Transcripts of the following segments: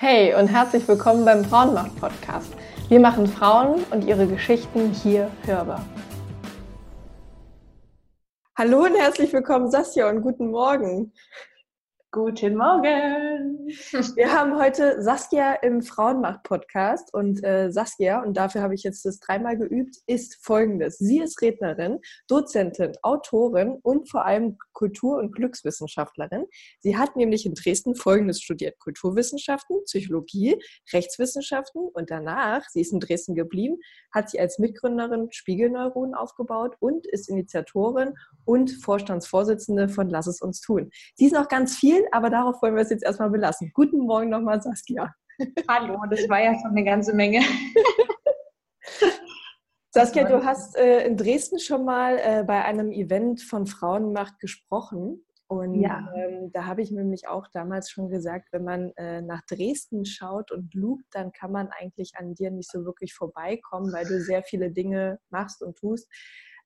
Hey und herzlich willkommen beim Frauenmacht-Podcast. Wir machen Frauen und ihre Geschichten hier hörbar. Hallo und herzlich willkommen, Saskia, und guten Morgen. Guten Morgen. Wir haben heute Saskia im Frauenmacht-Podcast und äh, Saskia, und dafür habe ich jetzt das dreimal geübt, ist folgendes. Sie ist Rednerin, Dozentin, Autorin und vor allem Kultur- und Glückswissenschaftlerin. Sie hat nämlich in Dresden folgendes studiert. Kulturwissenschaften, Psychologie, Rechtswissenschaften und danach, sie ist in Dresden geblieben, hat sie als Mitgründerin Spiegelneuronen aufgebaut und ist Initiatorin und Vorstandsvorsitzende von Lass es uns tun. Sie ist noch ganz viel, aber darauf wollen wir es jetzt erstmal belassen. Guten Morgen nochmal, Saskia. Hallo, das war ja schon eine ganze Menge. Saskia, du hast äh, in Dresden schon mal äh, bei einem Event von Frauenmacht gesprochen. Und ja. ähm, da habe ich nämlich auch damals schon gesagt, wenn man äh, nach Dresden schaut und lugt, dann kann man eigentlich an dir nicht so wirklich vorbeikommen, weil du sehr viele Dinge machst und tust,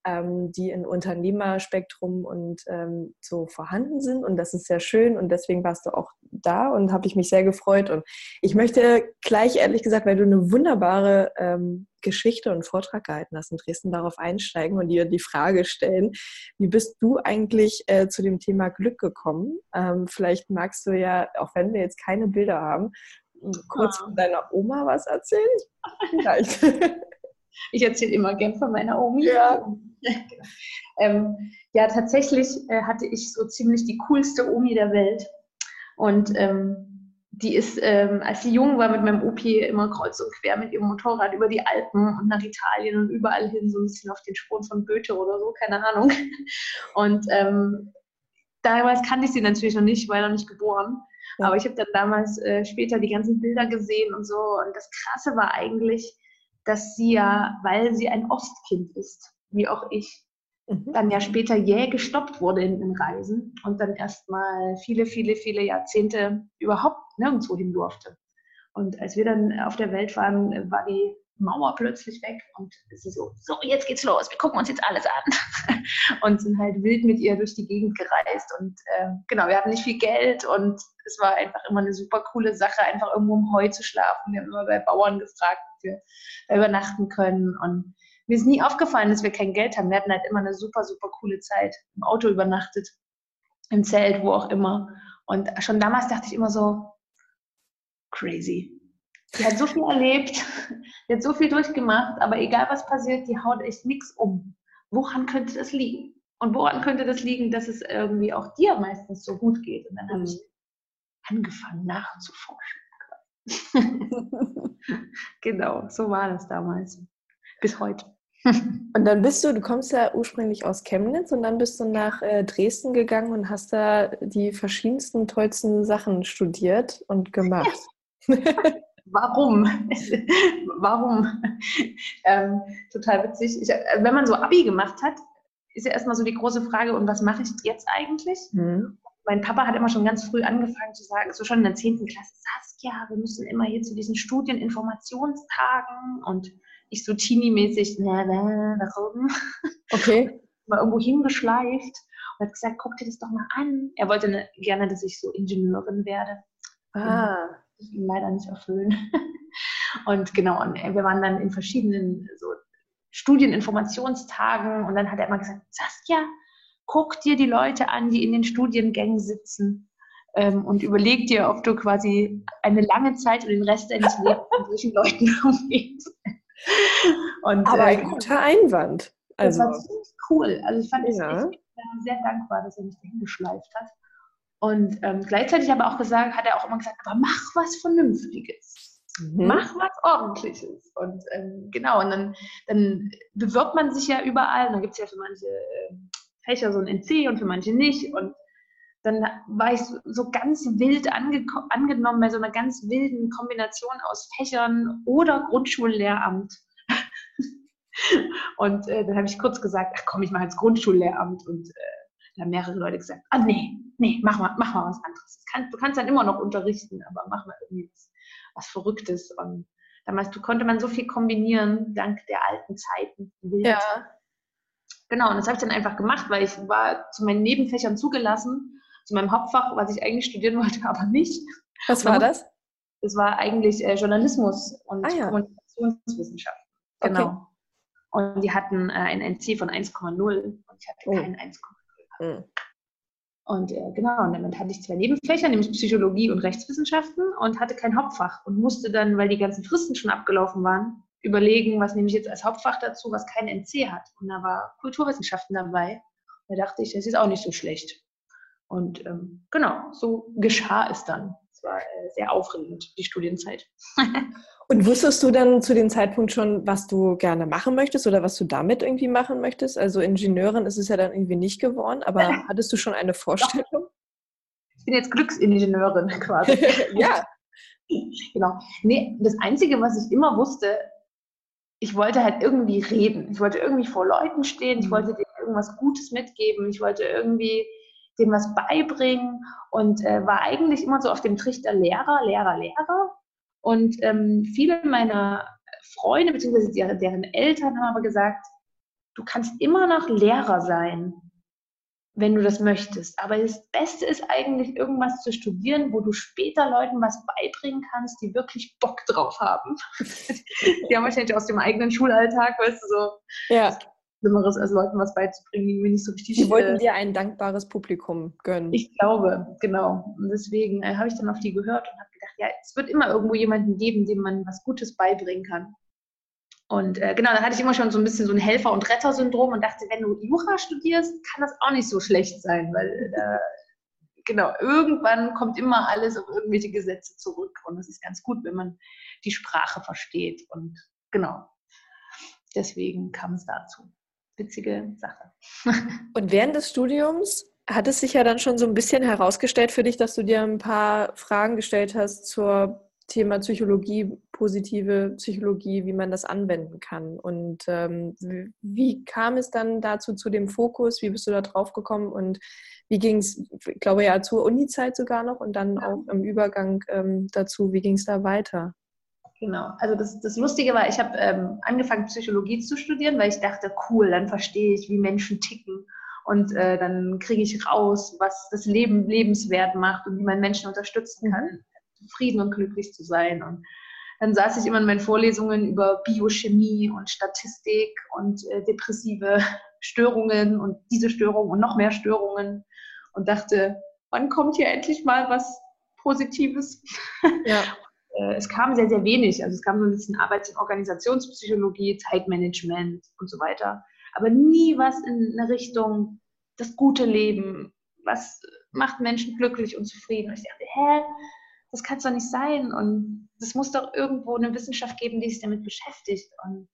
ähm, die in Unternehmerspektrum und ähm, so vorhanden sind. Und das ist sehr schön und deswegen warst du auch da und habe ich mich sehr gefreut. Und ich möchte gleich ehrlich gesagt, weil du eine wunderbare ähm, Geschichte und Vortrag gehalten hast in Dresden, darauf einsteigen und dir die Frage stellen, wie bist du eigentlich äh, zu dem Thema Glück gekommen? Ähm, vielleicht magst du ja, auch wenn wir jetzt keine Bilder haben, kurz ah. von deiner Oma was erzählen? Vielleicht. Ich erzähle immer gern von meiner Omi. Ja. ähm, ja, tatsächlich äh, hatte ich so ziemlich die coolste Omi der Welt. Und ähm, die ist, ähm, als sie jung war, mit meinem Opi immer kreuz und quer mit ihrem Motorrad über die Alpen und nach Italien und überall hin, so ein bisschen auf den Spuren von Goethe oder so, keine Ahnung. Und ähm, damals kannte ich sie natürlich noch nicht, war noch nicht geboren. Ja. Aber ich habe dann damals äh, später die ganzen Bilder gesehen und so. Und das Krasse war eigentlich, dass sie ja, weil sie ein Ostkind ist, wie auch ich, mhm. dann ja später jäh gestoppt wurde in den Reisen und dann erstmal viele, viele, viele Jahrzehnte überhaupt nirgendwo hin durfte. Und als wir dann auf der Welt waren, war die Mauer plötzlich weg und sie so, so, jetzt geht's los, wir gucken uns jetzt alles an. und sind halt wild mit ihr durch die Gegend gereist. Und äh, genau, wir hatten nicht viel Geld und es war einfach immer eine super coole Sache, einfach irgendwo im Heu zu schlafen. Wir haben immer bei Bauern gefragt, wir übernachten können. Und mir ist nie aufgefallen, dass wir kein Geld haben. Wir hatten halt immer eine super, super coole Zeit. Im Auto übernachtet, im Zelt, wo auch immer. Und schon damals dachte ich immer so, crazy die hat so viel erlebt, die hat so viel durchgemacht, aber egal was passiert, die haut echt nichts um. Woran könnte das liegen? Und woran könnte das liegen, dass es irgendwie auch dir meistens so gut geht? Und dann habe ich mhm. angefangen nachzuforschen. genau, so war das damals. Bis heute. Und dann bist du, du kommst ja ursprünglich aus Chemnitz und dann bist du nach äh, Dresden gegangen und hast da die verschiedensten, tollsten Sachen studiert und gemacht. Warum? Warum? Ähm, total witzig. Ich, äh, wenn man so Abi gemacht hat, ist ja erstmal so die große Frage, und was mache ich jetzt eigentlich? Mhm. Mein Papa hat immer schon ganz früh angefangen zu sagen, so schon in der 10. Klasse, Saskia, wir müssen immer hier zu diesen Studieninformationstagen und ich so teenie-mäßig, na, na, warum? Okay. mal irgendwo hingeschleift und hat gesagt, guck dir das doch mal an. Er wollte ne, gerne, dass ich so Ingenieurin werde. Ah ich ihn leider nicht erfüllen. Und genau, und wir waren dann in verschiedenen so Studieninformationstagen und dann hat er immer gesagt, Saskia, guck dir die Leute an, die in den Studiengängen sitzen ähm, und überleg dir, ob du quasi eine lange Zeit und den Rest deines Lebens mit solchen Leuten umgehst. Und, Aber ein äh, guter Einwand. Also. Das war ziemlich cool. Also ich fand es ja. sehr dankbar, dass er mich dahin geschleift hat. Und ähm, gleichzeitig aber auch gesagt, hat er auch immer gesagt, aber mach was Vernünftiges. Mhm. Mach was Ordentliches. Und ähm, genau, und dann, dann bewirbt man sich ja überall. Und dann gibt es ja für manche äh, Fächer so ein NC und für manche nicht. Und dann war ich so, ganz wild angenommen bei so einer ganz wilden Kombination aus Fächern oder Grundschullehramt. und äh, dann habe ich kurz gesagt, ach komm, ich mache jetzt Grundschullehramt. Und äh, da haben mehrere Leute gesagt, ah nee, nee, mach mal, mach mal was anderes. Kann, du kannst dann immer noch unterrichten, aber mach mal irgendwie was, was Verrücktes. Und damals konnte man so viel kombinieren, dank der alten Zeiten. Ja. Genau, und das habe ich dann einfach gemacht, weil ich war zu meinen Nebenfächern zugelassen, zu meinem Hauptfach, was ich eigentlich studieren wollte, aber nicht. Was war das? Das war eigentlich äh, Journalismus und ah, ja. Kommunikationswissenschaft. Genau. Okay. Und die hatten äh, ein NC von 1,0 und ich hatte oh. keinen 1,0. Mhm. Und äh, genau, und damit hatte ich zwei Nebenfächer, nämlich Psychologie und Rechtswissenschaften und hatte kein Hauptfach und musste dann, weil die ganzen Fristen schon abgelaufen waren, überlegen, was nehme ich jetzt als Hauptfach dazu, was kein NC hat. Und da war Kulturwissenschaften dabei. Da dachte ich, das ist auch nicht so schlecht. Und ähm, genau, so geschah es dann. Es war äh, sehr aufregend, die Studienzeit. Und wusstest du dann zu dem Zeitpunkt schon, was du gerne machen möchtest oder was du damit irgendwie machen möchtest? Also Ingenieurin ist es ja dann irgendwie nicht geworden, aber hattest du schon eine Vorstellung? Ich bin jetzt Glücksingenieurin quasi. ja. Genau. Nee, das Einzige, was ich immer wusste, ich wollte halt irgendwie reden. Ich wollte irgendwie vor Leuten stehen. Ich mhm. wollte denen irgendwas Gutes mitgeben. Ich wollte irgendwie denen was beibringen und äh, war eigentlich immer so auf dem Trichter Lehrer, Lehrer, Lehrer. Und ähm, viele meiner Freunde bzw. deren Eltern haben aber gesagt, du kannst immer noch Lehrer sein, wenn du das möchtest. Aber das Beste ist eigentlich, irgendwas zu studieren, wo du später Leuten was beibringen kannst, die wirklich Bock drauf haben. die haben wahrscheinlich aus dem eigenen Schulalltag, weißt du, so ja. Schlimmeres, als Leuten was beizubringen, die mir nicht so richtig. Die wollten äh, dir ein dankbares Publikum gönnen. Ich glaube, genau. Und deswegen äh, habe ich dann auf die gehört und habe gedacht, ja, es wird immer irgendwo jemanden geben, dem man was Gutes beibringen kann. Und äh, genau, da hatte ich immer schon so ein bisschen so ein Helfer- und Retter-Syndrom und dachte, wenn du Jura studierst, kann das auch nicht so schlecht sein, weil äh, genau, irgendwann kommt immer alles auf irgendwelche Gesetze zurück und es ist ganz gut, wenn man die Sprache versteht. Und genau, deswegen kam es dazu witzige Sache. Und während des Studiums hat es sich ja dann schon so ein bisschen herausgestellt für dich, dass du dir ein paar Fragen gestellt hast zur Thema Psychologie, positive Psychologie, wie man das anwenden kann. Und ähm, wie kam es dann dazu zu dem Fokus? Wie bist du da drauf gekommen? Und wie ging es, ich glaube ja, zur Uni-Zeit sogar noch und dann auch im Übergang ähm, dazu, wie ging es da weiter? Genau. Also das, das Lustige war, ich habe ähm, angefangen, Psychologie zu studieren, weil ich dachte, cool, dann verstehe ich, wie Menschen ticken. Und äh, dann kriege ich raus, was das Leben lebenswert macht und wie man Menschen unterstützen kann, zufrieden und glücklich zu sein. Und dann saß ich immer in meinen Vorlesungen über Biochemie und Statistik und äh, depressive Störungen und diese Störungen und noch mehr Störungen und dachte, wann kommt hier endlich mal was Positives? Ja. äh, es kam sehr, sehr wenig. Also es kam so ein bisschen Arbeits- und Organisationspsychologie, Zeitmanagement und so weiter. Aber nie was in eine Richtung, das gute Leben, was macht Menschen glücklich und zufrieden. Und ich dachte, hä, das kann es doch nicht sein. Und es muss doch irgendwo eine Wissenschaft geben, die sich damit beschäftigt. Und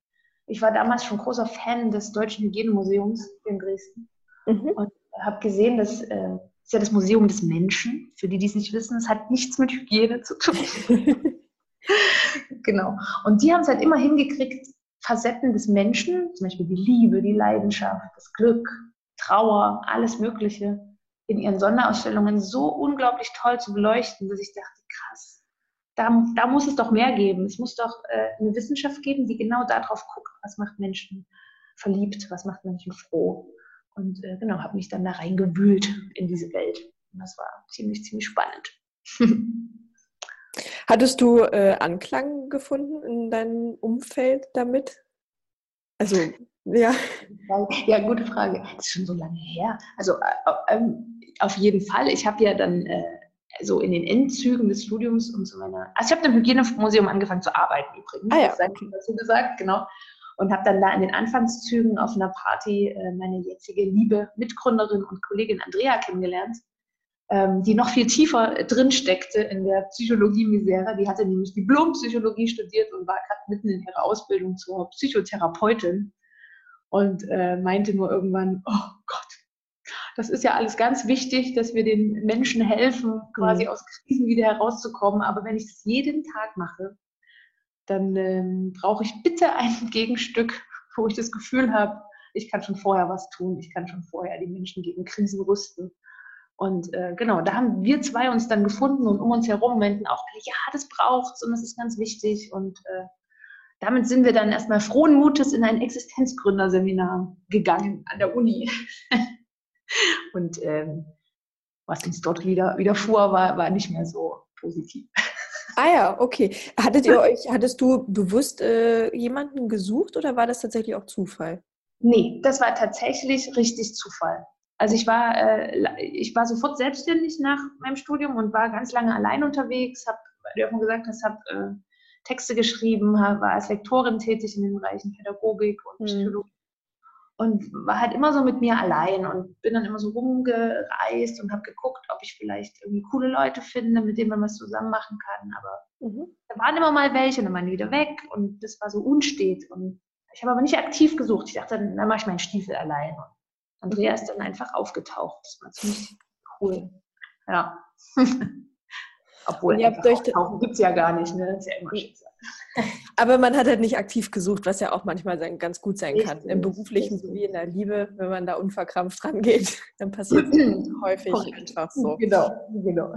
ich war damals schon großer Fan des Deutschen Hygienemuseums in Dresden mhm. und habe gesehen, dass äh, ist ja das Museum des Menschen. Für die, die es nicht wissen, es hat nichts mit Hygiene zu tun. genau. Und die haben es halt immer hingekriegt, Facetten des Menschen, zum Beispiel die Liebe, die Leidenschaft, das Glück, Trauer, alles Mögliche, in ihren Sonderausstellungen so unglaublich toll zu beleuchten, dass ich dachte, krass, da, da muss es doch mehr geben. Es muss doch äh, eine Wissenschaft geben, die genau darauf guckt, was macht Menschen verliebt, was macht Menschen froh. Und äh, genau, habe mich dann da reingewühlt in diese Welt. Und das war ziemlich, ziemlich spannend. Hattest du äh, Anklang gefunden in deinem Umfeld damit? Also, ja. Ja, gute Frage. Das ist schon so lange her. Also, äh, ähm, auf jeden Fall. Ich habe ja dann äh, so in den Endzügen des Studiums und so meiner. Also, ich habe im Hygienemuseum angefangen zu arbeiten übrigens. Ah, ja. Das sei dazu gesagt, genau und habe dann da in den Anfangszügen auf einer Party äh, meine jetzige liebe Mitgründerin und Kollegin Andrea kennengelernt, ähm, die noch viel tiefer drin steckte in der Psychologie-Misere. Die hatte nämlich Diplompsychologie studiert und war gerade mitten in ihrer Ausbildung zur Psychotherapeutin und äh, meinte nur irgendwann, oh Gott, das ist ja alles ganz wichtig, dass wir den Menschen helfen, quasi mhm. aus Krisen wieder herauszukommen. Aber wenn ich das jeden Tag mache, dann ähm, brauche ich bitte ein Gegenstück, wo ich das Gefühl habe, ich kann schon vorher was tun, ich kann schon vorher die Menschen gegen Krisen rüsten. Und äh, genau, da haben wir zwei uns dann gefunden und um uns herum meinten auch, ja, das braucht's und das ist ganz wichtig. Und äh, damit sind wir dann erstmal frohen Mutes in ein Existenzgründerseminar gegangen an der Uni. und ähm, was uns dort wieder, widerfuhr, war, war nicht mehr so positiv. Ah ja, okay. Hattet ihr euch, hattest du bewusst äh, jemanden gesucht oder war das tatsächlich auch Zufall? Nee, das war tatsächlich richtig Zufall. Also ich war, äh, ich war sofort selbstständig nach meinem Studium und war ganz lange allein unterwegs, habe, wie du auch gesagt hast, habe äh, Texte geschrieben, war als Lektorin tätig in den Bereichen Pädagogik und mhm. Psychologie und war halt immer so mit mir allein und bin dann immer so rumgereist und habe geguckt, ob ich vielleicht irgendwie coole Leute finde, mit denen man was zusammen machen kann. Aber mhm. da waren immer mal welche und dann waren die wieder weg und das war so unstet. Und ich habe aber nicht aktiv gesucht. Ich dachte, dann, dann mache ich meinen Stiefel allein. Und Andrea ist dann einfach aufgetaucht. Das war ziemlich cool. Ja. Obwohl, auftauchen gibt es ja gar nicht, ne? Das ist ja immer Schicksal. Aber man hat halt nicht aktiv gesucht, was ja auch manchmal sein, ganz gut sein kann. Richtig, Im beruflichen sowie in der Liebe, wenn man da unverkrampft rangeht, dann passiert es häufig einfach so. Genau, genau.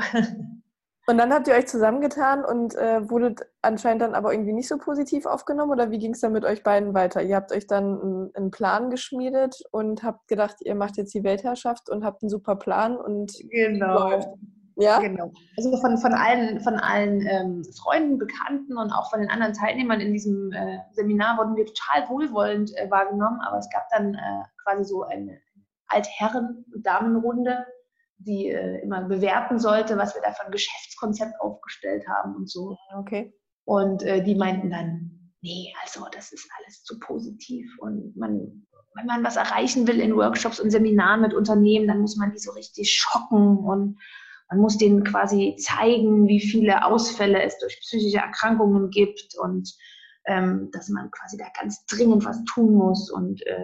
Und dann habt ihr euch zusammengetan und äh, wurdet anscheinend dann aber irgendwie nicht so positiv aufgenommen oder wie ging es dann mit euch beiden weiter? Ihr habt euch dann einen, Plan geschmiedet und habt gedacht, ihr macht jetzt die Weltherrschaft und habt einen super Plan und genau. läuft. Ja. Genau. Also von, von allen, von allen ähm, Freunden, Bekannten und auch von den anderen Teilnehmern in diesem äh, Seminar wurden wir total wohlwollend äh, wahrgenommen, aber es gab dann äh, quasi so eine Altherren-Damenrunde, die äh, immer bewerten sollte, was wir da für ein Geschäftskonzept aufgestellt haben und so. Okay. Und äh, die meinten dann, nee, also das ist alles zu positiv und man wenn man was erreichen will in Workshops und Seminaren mit Unternehmen, dann muss man die so richtig schocken und man muss denen quasi zeigen, wie viele Ausfälle es durch psychische Erkrankungen gibt und ähm, dass man quasi da ganz dringend was tun muss. Und äh,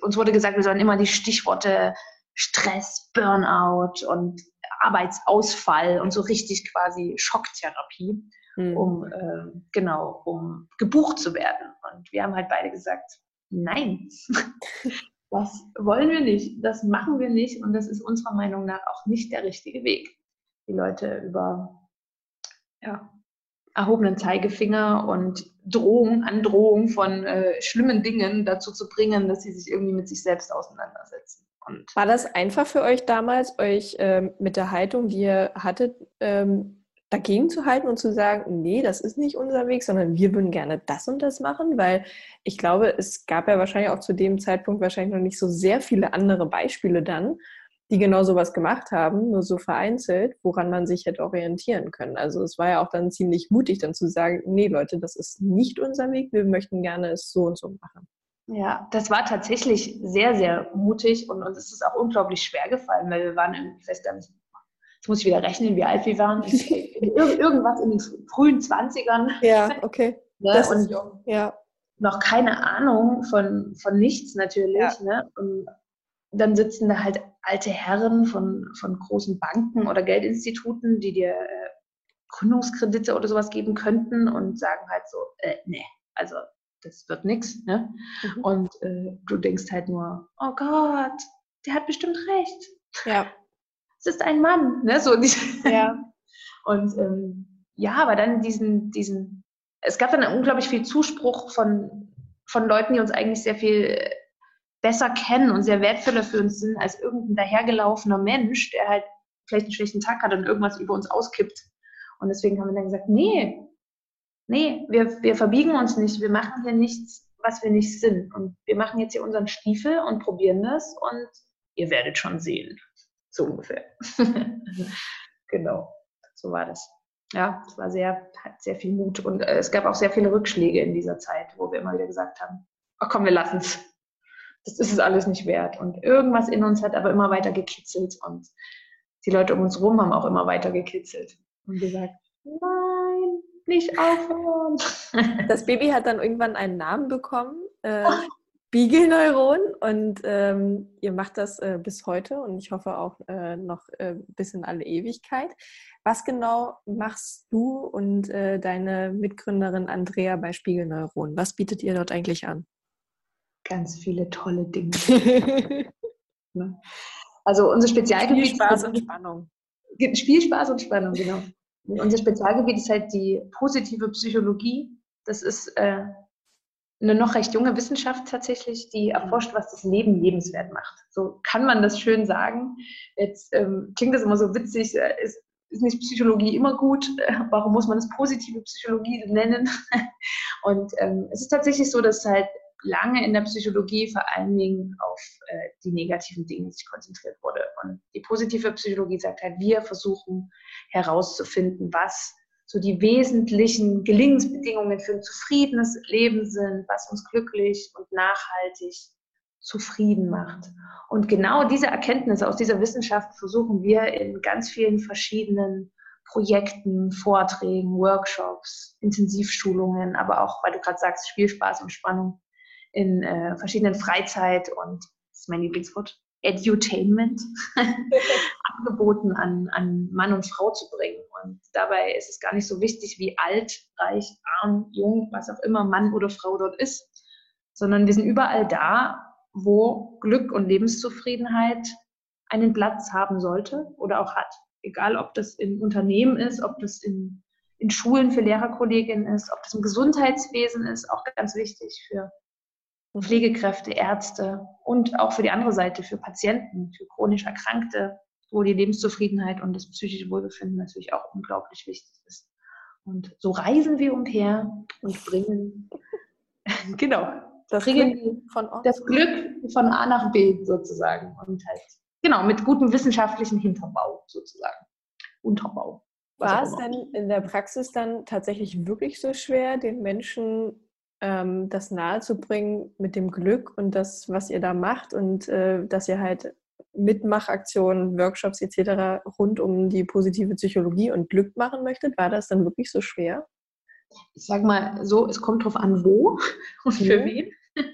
uns wurde gesagt, wir sollen immer die Stichworte Stress, Burnout und Arbeitsausfall und so richtig quasi Schocktherapie, mhm. um äh, genau, um gebucht zu werden. Und wir haben halt beide gesagt, nein. Das wollen wir nicht, das machen wir nicht und das ist unserer Meinung nach auch nicht der richtige Weg, die Leute über ja, erhobenen Zeigefinger und Drohung, Androhung von äh, schlimmen Dingen dazu zu bringen, dass sie sich irgendwie mit sich selbst auseinandersetzen. Und War das einfach für euch damals, euch ähm, mit der Haltung, die ihr hattet, ähm, dagegen zu halten und zu sagen, nee, das ist nicht unser Weg, sondern wir würden gerne das und das machen, weil ich glaube, es gab ja wahrscheinlich auch zu dem Zeitpunkt wahrscheinlich noch nicht so sehr viele andere Beispiele dann, die genau sowas gemacht haben, nur so vereinzelt, woran man sich hätte orientieren können. Also es war ja auch dann ziemlich mutig, dann zu sagen, nee Leute, das ist nicht unser Weg, wir möchten gerne es so und so machen. Ja, das war tatsächlich sehr, sehr mutig und uns ist es auch unglaublich schwer gefallen, weil wir waren, gar nicht, Jetzt muss ich wieder rechnen, wie alt wir waren. irgendwas in den frühen 20ern. Ja, okay. ne? Das und jung. Ja. noch keine Ahnung von, von nichts natürlich. Ja. Ne? Und dann sitzen da halt alte Herren von, von großen Banken oder Geldinstituten, die dir äh, Gründungskredite oder sowas geben könnten und sagen halt so, äh, nee, also das wird nichts. Ne? Mhm. Und äh, du denkst halt nur, oh Gott, der hat bestimmt recht. Ja es ist ein Mann, ne? So ja. Und ähm, ja, aber dann diesen, diesen, es gab dann unglaublich viel Zuspruch von, von Leuten, die uns eigentlich sehr viel besser kennen und sehr wertvoller für uns sind als irgendein dahergelaufener Mensch, der halt vielleicht einen schlechten Tag hat und irgendwas über uns auskippt. Und deswegen haben wir dann gesagt, nee, nee, wir, wir verbiegen uns nicht, wir machen hier nichts, was wir nicht sind. Und wir machen jetzt hier unseren Stiefel und probieren das und ihr werdet schon sehen. So ungefähr. genau, so war das. Ja, es war sehr, hat sehr viel Mut und äh, es gab auch sehr viele Rückschläge in dieser Zeit, wo wir immer wieder gesagt haben, ach komm, wir lassen es. Das ist es alles nicht wert. Und irgendwas in uns hat aber immer weiter gekitzelt und die Leute um uns herum haben auch immer weiter gekitzelt und gesagt, nein, nicht aufhören. Das Baby hat dann irgendwann einen Namen bekommen. Äh, Spiegelneuron und ähm, ihr macht das äh, bis heute und ich hoffe auch äh, noch äh, bis in alle Ewigkeit. Was genau machst du und äh, deine Mitgründerin Andrea bei Spiegelneuron? Was bietet ihr dort eigentlich an? Ganz viele tolle Dinge. Ne? also unser Spezialgebiet Spielspaß und Spannung. Spielspaß und Spannung, genau. unser Spezialgebiet ist halt die positive Psychologie. Das ist äh, eine noch recht junge Wissenschaft tatsächlich, die mhm. erforscht, was das Leben lebenswert macht. So kann man das schön sagen. Jetzt ähm, klingt das immer so witzig, äh, ist, ist nicht Psychologie immer gut? Warum muss man es positive Psychologie nennen? Und ähm, es ist tatsächlich so, dass halt lange in der Psychologie vor allen Dingen auf äh, die negativen Dinge sich konzentriert wurde. Und die positive Psychologie sagt halt, wir versuchen herauszufinden, was so die wesentlichen Gelingensbedingungen für ein zufriedenes Leben sind, was uns glücklich und nachhaltig zufrieden macht. Und genau diese Erkenntnisse aus dieser Wissenschaft versuchen wir in ganz vielen verschiedenen Projekten, Vorträgen, Workshops, Intensivschulungen, aber auch, weil du gerade sagst, Spielspaß und Spannung in äh, verschiedenen Freizeit- und, das ist mein Lieblingswort, Edutainment angeboten an, an Mann und Frau zu bringen. Und dabei ist es gar nicht so wichtig, wie alt, reich, arm, jung, was auch immer Mann oder Frau dort ist, sondern wir sind überall da, wo Glück und Lebenszufriedenheit einen Platz haben sollte oder auch hat. Egal, ob das in Unternehmen ist, ob das in, in Schulen für Lehrerkolleginnen ist, ob das im Gesundheitswesen ist, auch ganz wichtig für Pflegekräfte, Ärzte und auch für die andere Seite, für Patienten, für chronisch Erkrankte, wo die Lebenszufriedenheit und das psychische Wohlbefinden natürlich auch unglaublich wichtig ist. Und so reisen wir umher und bringen, genau, das bringen von das Glück von A nach B sozusagen und halt, genau, mit gutem wissenschaftlichen Hinterbau sozusagen. Unterbau. War es denn in der Praxis dann tatsächlich wirklich so schwer, den Menschen ähm, das nahezubringen mit dem Glück und das, was ihr da macht und äh, dass ihr halt Mitmachaktionen, Workshops etc. rund um die positive Psychologie und Glück machen möchtet? War das dann wirklich so schwer? Ich sage mal so, es kommt drauf an, wo und für mhm. wen.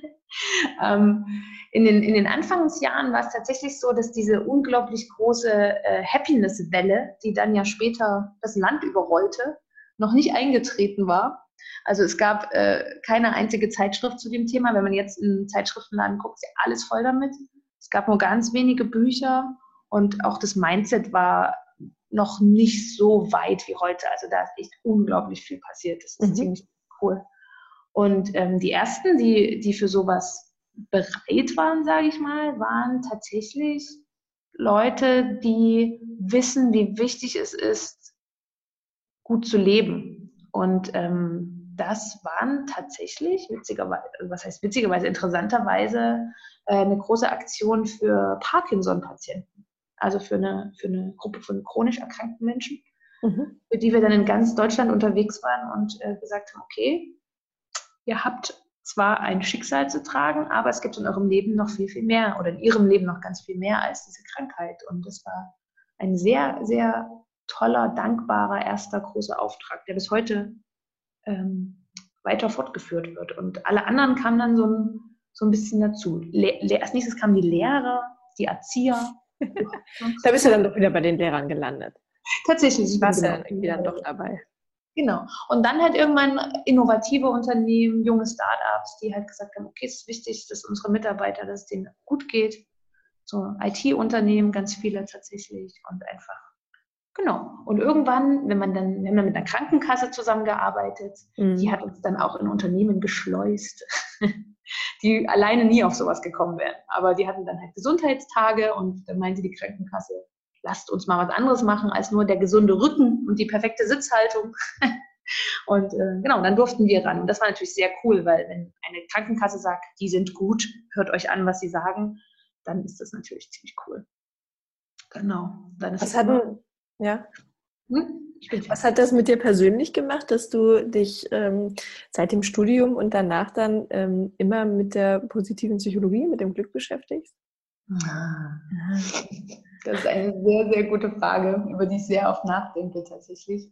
ähm, in, den, in den Anfangsjahren war es tatsächlich so, dass diese unglaublich große äh, Happiness-Welle, die dann ja später das Land überrollte, noch nicht eingetreten war. Also es gab äh, keine einzige Zeitschrift zu dem Thema. Wenn man jetzt in Zeitschriftenladen guckt, ist ja alles voll damit. Es gab nur ganz wenige Bücher und auch das Mindset war noch nicht so weit wie heute. Also da ist echt unglaublich viel passiert. Das ist mhm. ziemlich cool. Und ähm, die ersten, die, die für sowas bereit waren, sage ich mal, waren tatsächlich Leute, die wissen, wie wichtig es ist, gut zu leben. Und ähm, das waren tatsächlich, witzigerweise, was heißt witzigerweise, interessanterweise äh, eine große Aktion für Parkinson-Patienten. Also für eine, für eine Gruppe von chronisch erkrankten Menschen, mhm. für die wir dann in ganz Deutschland unterwegs waren und äh, gesagt haben, okay, ihr habt zwar ein Schicksal zu tragen, aber es gibt in eurem Leben noch viel, viel mehr oder in ihrem Leben noch ganz viel mehr als diese Krankheit. Und das war ein sehr, sehr toller, dankbarer erster großer Auftrag, der bis heute ähm, weiter fortgeführt wird. Und alle anderen kamen dann so ein, so ein bisschen dazu. Le als nächstes kamen die Lehrer, die Erzieher. da bist du dann doch wieder bei den Lehrern gelandet. Tatsächlich. Ich war genau. ja irgendwie dann doch dabei. Genau. Und dann halt irgendwann innovative Unternehmen, junge Startups, die halt gesagt haben, okay, es ist wichtig, dass unsere Mitarbeiter, dass es denen gut geht. So IT-Unternehmen, ganz viele tatsächlich und einfach Genau. Und irgendwann, wenn man dann, wir haben mit einer Krankenkasse zusammengearbeitet, mhm. die hat uns dann auch in Unternehmen geschleust, die alleine nie auf sowas gekommen wären. Aber die hatten dann halt Gesundheitstage und dann meinte die Krankenkasse, lasst uns mal was anderes machen als nur der gesunde Rücken und die perfekte Sitzhaltung. und äh, genau, dann durften wir ran. Und das war natürlich sehr cool, weil wenn eine Krankenkasse sagt, die sind gut, hört euch an, was sie sagen, dann ist das natürlich ziemlich cool. Genau. Dann ist was hatten, ja. Hm? Was hat das mit dir persönlich gemacht, dass du dich ähm, seit dem Studium und danach dann ähm, immer mit der positiven Psychologie, mit dem Glück beschäftigst? Ah. Das ist eine sehr, sehr gute Frage, über die ich sehr oft nachdenke tatsächlich.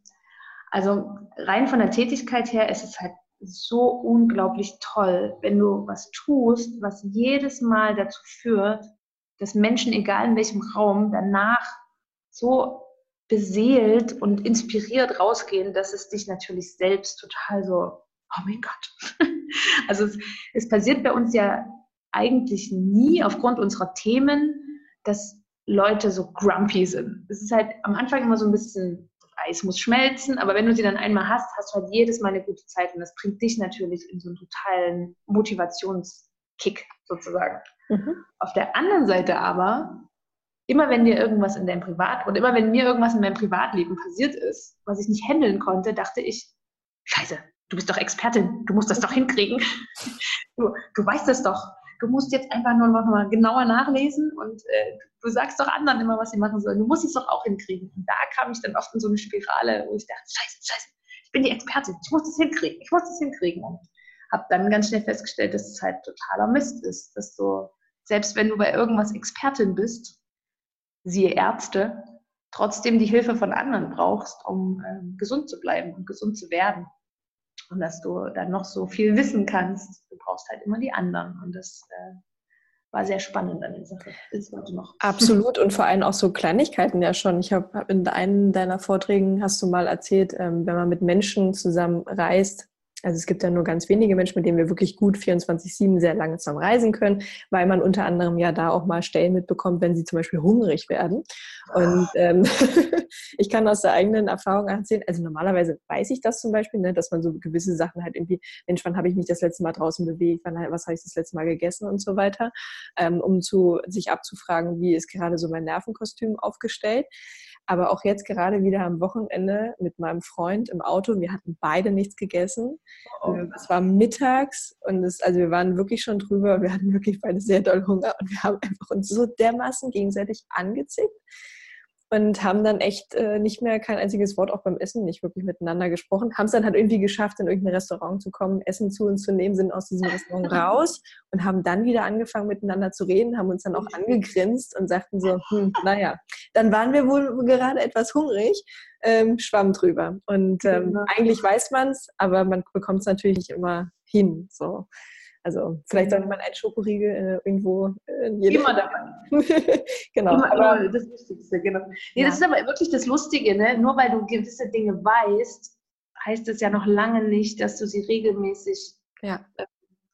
Also rein von der Tätigkeit her ist es halt so unglaublich toll, wenn du was tust, was jedes Mal dazu führt, dass Menschen, egal in welchem Raum, danach so beseelt und inspiriert rausgehen, dass es dich natürlich selbst total so, oh mein Gott. Also es, es passiert bei uns ja eigentlich nie aufgrund unserer Themen, dass Leute so grumpy sind. Es ist halt am Anfang immer so ein bisschen, das Eis muss schmelzen, aber wenn du sie dann einmal hast, hast du halt jedes Mal eine gute Zeit und das bringt dich natürlich in so einen totalen Motivationskick sozusagen. Mhm. Auf der anderen Seite aber immer wenn dir irgendwas in deinem Privat oder immer wenn mir irgendwas in meinem Privatleben passiert ist, was ich nicht handeln konnte, dachte ich, scheiße, du bist doch Expertin, du musst das doch hinkriegen. Du, du weißt das doch. Du musst jetzt einfach nur noch mal genauer nachlesen und äh, du sagst doch anderen immer, was sie machen sollen. Du musst es doch auch hinkriegen. Und da kam ich dann oft in so eine Spirale, wo ich dachte, scheiße, scheiße, ich bin die Expertin, ich muss das hinkriegen, ich muss das hinkriegen. Und habe dann ganz schnell festgestellt, dass es halt totaler Mist ist, dass du, selbst wenn du bei irgendwas Expertin bist, siehe Ärzte, trotzdem die Hilfe von anderen brauchst, um äh, gesund zu bleiben und gesund zu werden. Und dass du dann noch so viel wissen kannst. Du brauchst halt immer die anderen. Und das äh, war sehr spannend an der Sache. Ist heute noch. Absolut. Und vor allem auch so Kleinigkeiten ja schon. Ich habe hab in einem deiner Vorträgen hast du mal erzählt, ähm, wenn man mit Menschen zusammen reist, also es gibt ja nur ganz wenige Menschen, mit denen wir wirklich gut 24-7 sehr lange zusammen reisen können, weil man unter anderem ja da auch mal Stellen mitbekommt, wenn sie zum Beispiel hungrig werden. Und ähm, ich kann aus der eigenen Erfahrung erzählen, also normalerweise weiß ich das zum Beispiel, ne, dass man so gewisse Sachen halt irgendwie, Mensch, wann habe ich mich das letzte Mal draußen bewegt, wann, was habe ich das letzte Mal gegessen und so weiter, ähm, um zu, sich abzufragen, wie ist gerade so mein Nervenkostüm aufgestellt. Aber auch jetzt gerade wieder am Wochenende mit meinem Freund im Auto. Wir hatten beide nichts gegessen. Oh. Es war mittags und es, also wir waren wirklich schon drüber. Wir hatten wirklich beide sehr doll Hunger und wir haben einfach uns so dermaßen gegenseitig angezickt und haben dann echt äh, nicht mehr kein einziges Wort auch beim Essen nicht wirklich miteinander gesprochen. Haben es dann halt irgendwie geschafft, in irgendein Restaurant zu kommen, Essen zu uns zu nehmen, sind aus diesem Restaurant raus und haben dann wieder angefangen miteinander zu reden, haben uns dann auch angegrinst und sagten so, hm, naja, dann waren wir wohl gerade etwas hungrig, ähm, schwamm drüber. Und ähm, genau. eigentlich weiß man es, aber man bekommt es natürlich nicht immer hin. So. Also vielleicht sollte man einen Schokoriegel äh, irgendwo äh, Immer dabei. genau. Immer, aber das Wichtigste, genau. Nee, ja. Das ist aber wirklich das Lustige, ne? Nur weil du gewisse Dinge weißt, heißt es ja noch lange nicht, dass du sie regelmäßig ja. äh,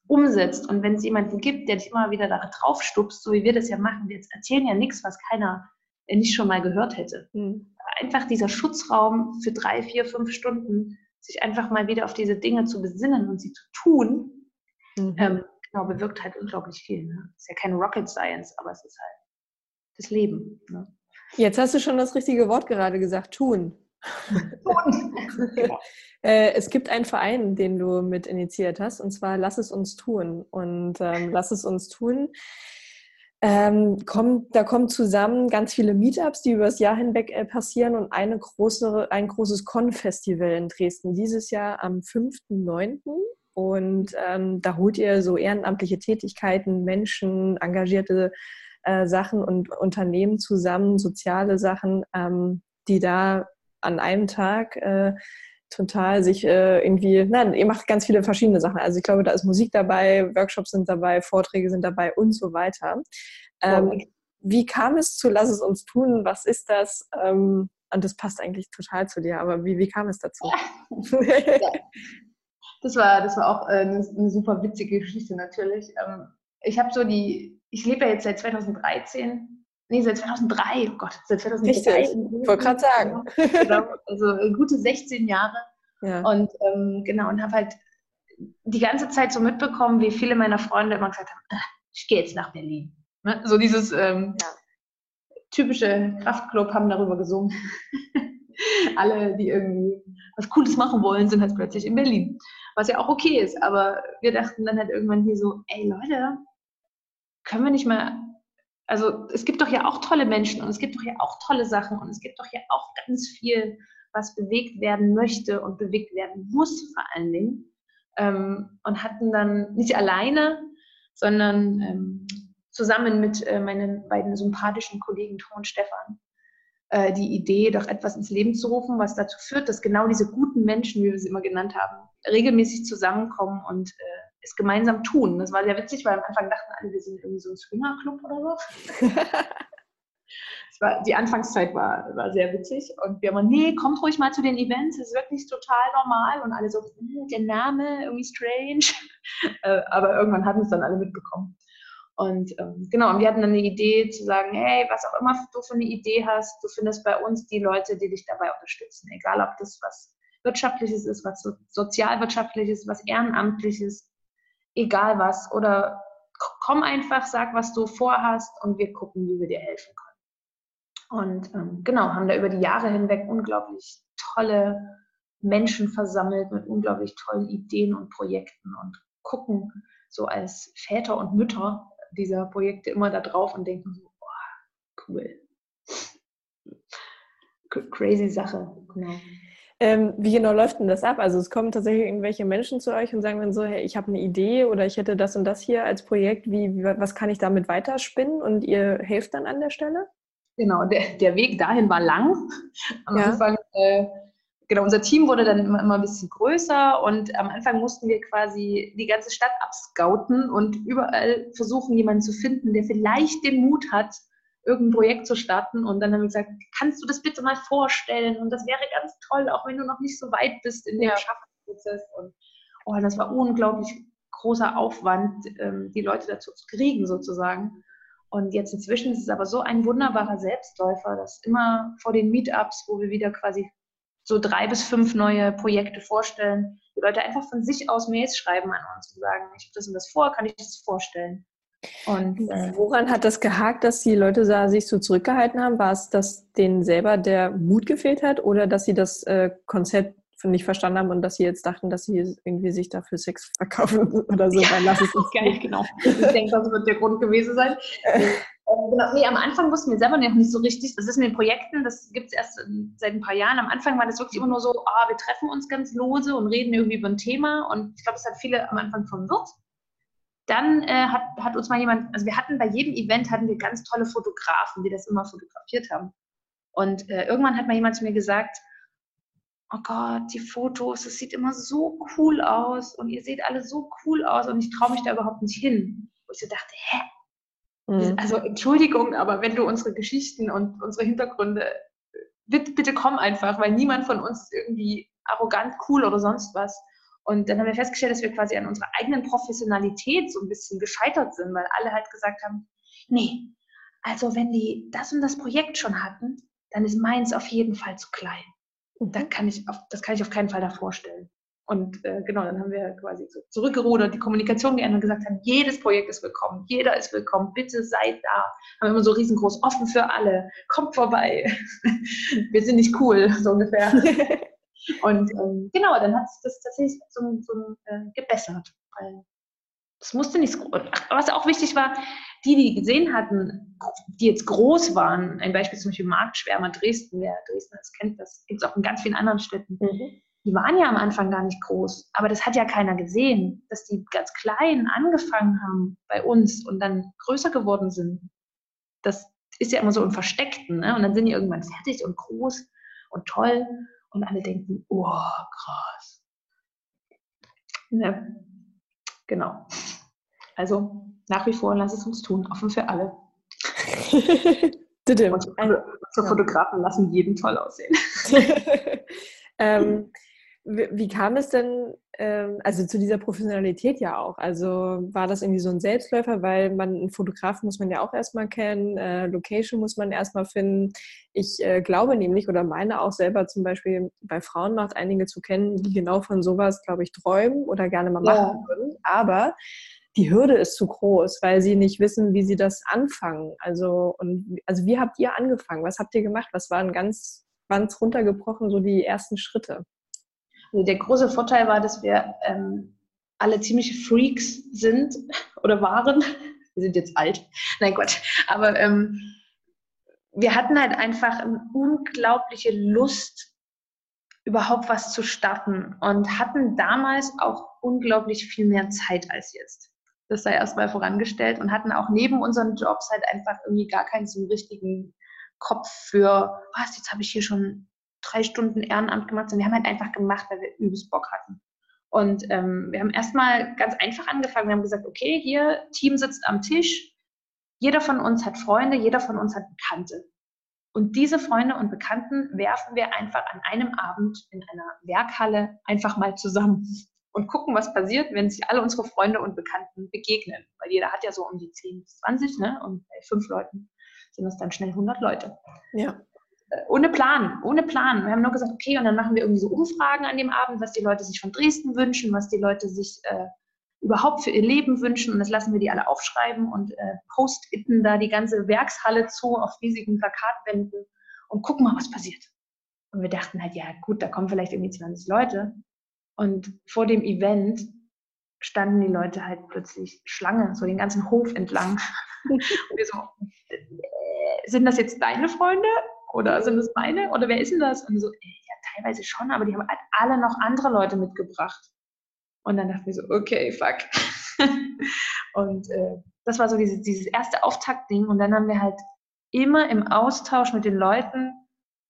umsetzt. Und wenn es jemanden gibt, der dich immer wieder da drauf stupst, so wie wir das ja machen, wir jetzt erzählen ja nichts, was keiner äh, nicht schon mal gehört hätte. Mhm. Einfach dieser Schutzraum für drei, vier, fünf Stunden, sich einfach mal wieder auf diese Dinge zu besinnen und sie zu tun, Mhm. Ähm, genau, bewirkt halt unglaublich viel. Ne? Ist ja keine Rocket Science, aber es ist halt das Leben. Ne? Jetzt hast du schon das richtige Wort gerade gesagt, tun. äh, es gibt einen Verein, den du mit initiiert hast, und zwar Lass es uns tun. Und ähm, Lass es uns tun. Ähm, kommt, da kommen zusammen ganz viele Meetups, die über das Jahr hinweg äh, passieren und eine große, ein großes Con-Festival in Dresden dieses Jahr am 5.9. Und ähm, da holt ihr so ehrenamtliche Tätigkeiten, Menschen, engagierte äh, Sachen und Unternehmen zusammen, soziale Sachen, ähm, die da an einem Tag äh, total sich äh, irgendwie, nein, ihr macht ganz viele verschiedene Sachen. Also ich glaube, da ist Musik dabei, Workshops sind dabei, Vorträge sind dabei und so weiter. Ähm, wow. Wie kam es zu Lass es uns tun? Was ist das? Ähm, und das passt eigentlich total zu dir, aber wie, wie kam es dazu? Ja. Das war, das war auch äh, eine, eine super witzige Geschichte natürlich. Ähm, ich habe so die, ich lebe ja jetzt seit 2013, nee, seit 2003, oh Gott, seit 2003. Richtig, ich wollte gerade sagen. Genau, also äh, gute 16 Jahre. Ja. Und ähm, genau, und habe halt die ganze Zeit so mitbekommen, wie viele meiner Freunde immer gesagt haben, ah, ich gehe jetzt nach Berlin. Ne? So dieses ähm, ja. typische Kraftclub haben darüber gesungen. Alle, die irgendwie was Cooles machen wollen, sind halt plötzlich in Berlin was ja auch okay ist. Aber wir dachten dann halt irgendwann hier so, ey Leute, können wir nicht mal, also es gibt doch ja auch tolle Menschen und es gibt doch ja auch tolle Sachen und es gibt doch ja auch ganz viel, was bewegt werden möchte und bewegt werden muss vor allen Dingen. Ähm, und hatten dann nicht alleine, sondern ähm, zusammen mit äh, meinen beiden sympathischen Kollegen Tom und Stefan äh, die Idee, doch etwas ins Leben zu rufen, was dazu führt, dass genau diese guten Menschen, wie wir sie immer genannt haben, regelmäßig zusammenkommen und äh, es gemeinsam tun. Das war sehr witzig, weil am Anfang dachten alle, wir sind irgendwie so ein Swingerclub oder so. war, die Anfangszeit war, war sehr witzig und wir haben nee, kommt ruhig mal zu den Events, es ist wirklich total normal und alle so, hm, der Name, irgendwie strange. Äh, aber irgendwann hatten es dann alle mitbekommen. Und ähm, genau, und wir hatten dann eine Idee zu sagen, hey, was auch immer du für eine Idee hast, du findest bei uns die Leute, die dich dabei unterstützen. Egal, ob das was Wirtschaftliches ist, was so Sozialwirtschaftliches, was Ehrenamtliches, egal was. Oder komm einfach, sag, was du vorhast und wir gucken, wie wir dir helfen können. Und ähm, genau, haben da über die Jahre hinweg unglaublich tolle Menschen versammelt mit unglaublich tollen Ideen und Projekten und gucken so als Väter und Mütter dieser Projekte immer da drauf und denken so, oh, cool. Crazy Sache, genau. Ähm, wie genau läuft denn das ab? Also es kommen tatsächlich irgendwelche Menschen zu euch und sagen dann so, hey, ich habe eine Idee oder ich hätte das und das hier als Projekt, wie, was kann ich damit weiterspinnen und ihr helft dann an der Stelle? Genau, der, der Weg dahin war lang. Am ja. Anfang, äh, genau, unser Team wurde dann immer, immer ein bisschen größer und am Anfang mussten wir quasi die ganze Stadt abscouten und überall versuchen, jemanden zu finden, der vielleicht den Mut hat, irgendein Projekt zu starten. Und dann haben wir gesagt, kannst du das bitte mal vorstellen? Und das wäre ganz toll, auch wenn du noch nicht so weit bist in dem ja. Schaffensprozess. Und oh, das war unglaublich großer Aufwand, ähm, die Leute dazu zu kriegen, sozusagen. Und jetzt inzwischen ist es aber so ein wunderbarer Selbstläufer, dass immer vor den Meetups, wo wir wieder quasi so drei bis fünf neue Projekte vorstellen, die Leute einfach von sich aus Mails schreiben an uns und sagen, ich habe das und das vor, kann ich das vorstellen? Und äh, woran hat das gehakt, dass die Leute da sich so zurückgehalten haben? War es, dass denen selber der Mut gefehlt hat oder dass sie das äh, Konzept nicht verstanden haben und dass sie jetzt dachten, dass sie irgendwie sich dafür Sex verkaufen oder so? Ja, Dann lass es uns geil, genau. Ich denke, das wird der Grund gewesen sein. Äh, genau. Nee, am Anfang wussten wir selber noch nicht so richtig. Das ist in den Projekten, das gibt es erst seit ein paar Jahren. Am Anfang war das wirklich immer nur so, oh, wir treffen uns ganz lose und reden irgendwie über ein Thema. Und ich glaube, das hat viele am Anfang verwirrt. Dann äh, hat, hat uns mal jemand, also wir hatten bei jedem Event hatten wir ganz tolle Fotografen, die das immer fotografiert haben. Und äh, irgendwann hat mal jemand zu mir gesagt, oh Gott, die Fotos, das sieht immer so cool aus und ihr seht alle so cool aus und ich traue mich da überhaupt nicht hin. Wo ich so dachte, hä? Mhm. Also Entschuldigung, aber wenn du unsere Geschichten und unsere Hintergründe, bitte, bitte komm einfach, weil niemand von uns ist irgendwie arrogant, cool oder sonst was. Und dann haben wir festgestellt, dass wir quasi an unserer eigenen Professionalität so ein bisschen gescheitert sind, weil alle halt gesagt haben, nee, also wenn die das und das Projekt schon hatten, dann ist meins auf jeden Fall zu klein. Und dann kann ich auf, das kann ich auf keinen Fall da vorstellen. Und äh, genau, dann haben wir quasi so zurückgerudert, die Kommunikation geändert und gesagt haben, jedes Projekt ist willkommen, jeder ist willkommen, bitte seid da. Haben immer so riesengroß, offen für alle, kommt vorbei. wir sind nicht cool, so ungefähr. Und ähm, genau, dann hat sich das tatsächlich so, so äh, gebessert. Weil das musste nicht, was auch wichtig war, die, die gesehen hatten, die jetzt groß waren, ein Beispiel zum Beispiel Marktschwärmer Dresden, wer Dresden das kennt, das gibt es auch in ganz vielen anderen Städten. Mhm. Die waren ja am Anfang gar nicht groß, aber das hat ja keiner gesehen, dass die ganz klein angefangen haben bei uns und dann größer geworden sind. Das ist ja immer so im Versteckten, ne? und dann sind die irgendwann fertig und groß und toll und alle denken, oh, krass. Ne? Genau. Also nach wie vor, lass es uns tun, offen für alle. Unsere Fotografen lassen jeden toll aussehen. ähm, wie, kam es denn, ähm, also zu dieser Professionalität ja auch? Also war das irgendwie so ein Selbstläufer, weil man einen Fotografen muss man ja auch erstmal kennen, äh, Location muss man erstmal finden. Ich äh, glaube nämlich oder meine auch selber zum Beispiel bei Frauen macht einige zu kennen, die genau von sowas, glaube ich, träumen oder gerne mal machen ja. würden. Aber die Hürde ist zu groß, weil sie nicht wissen, wie sie das anfangen. Also, und, also wie habt ihr angefangen? Was habt ihr gemacht? Was waren ganz, ganz runtergebrochen so die ersten Schritte? Also der große Vorteil war, dass wir ähm, alle ziemliche Freaks sind oder waren. Wir sind jetzt alt. Nein Gott. Aber ähm, wir hatten halt einfach eine unglaubliche Lust, überhaupt was zu starten und hatten damals auch unglaublich viel mehr Zeit als jetzt das sei erstmal vorangestellt und hatten auch neben unseren Jobs halt einfach irgendwie gar keinen so richtigen Kopf für, was, jetzt habe ich hier schon drei Stunden Ehrenamt gemacht, sondern wir haben halt einfach gemacht, weil wir übelst Bock hatten. Und ähm, wir haben erstmal ganz einfach angefangen. Wir haben gesagt, okay, hier, Team sitzt am Tisch. Jeder von uns hat Freunde, jeder von uns hat Bekannte. Und diese Freunde und Bekannten werfen wir einfach an einem Abend in einer Werkhalle einfach mal zusammen und gucken, was passiert, wenn sich alle unsere Freunde und Bekannten begegnen. Weil jeder hat ja so um die 10 bis 20, ne? Und bei fünf Leuten sind das dann schnell 100 Leute. Ja. Ohne Plan, ohne Plan. Wir haben nur gesagt, okay, und dann machen wir irgendwie so Umfragen an dem Abend, was die Leute sich von Dresden wünschen, was die Leute sich äh, überhaupt für ihr Leben wünschen. Und das lassen wir die alle aufschreiben und äh, post-itten da die ganze Werkshalle zu auf riesigen Plakatwänden und gucken mal, was passiert. Und wir dachten halt, ja gut, da kommen vielleicht irgendwie 20 Leute. Und vor dem Event standen die Leute halt plötzlich Schlange, so den ganzen Hof entlang. Und wir so, äh, sind das jetzt deine Freunde oder sind das meine oder wer ist denn das? Und so, äh, ja, teilweise schon, aber die haben halt alle noch andere Leute mitgebracht. Und dann dachten wir so, okay, fuck. und äh, das war so dieses, dieses erste Auftaktding. Und dann haben wir halt immer im Austausch mit den Leuten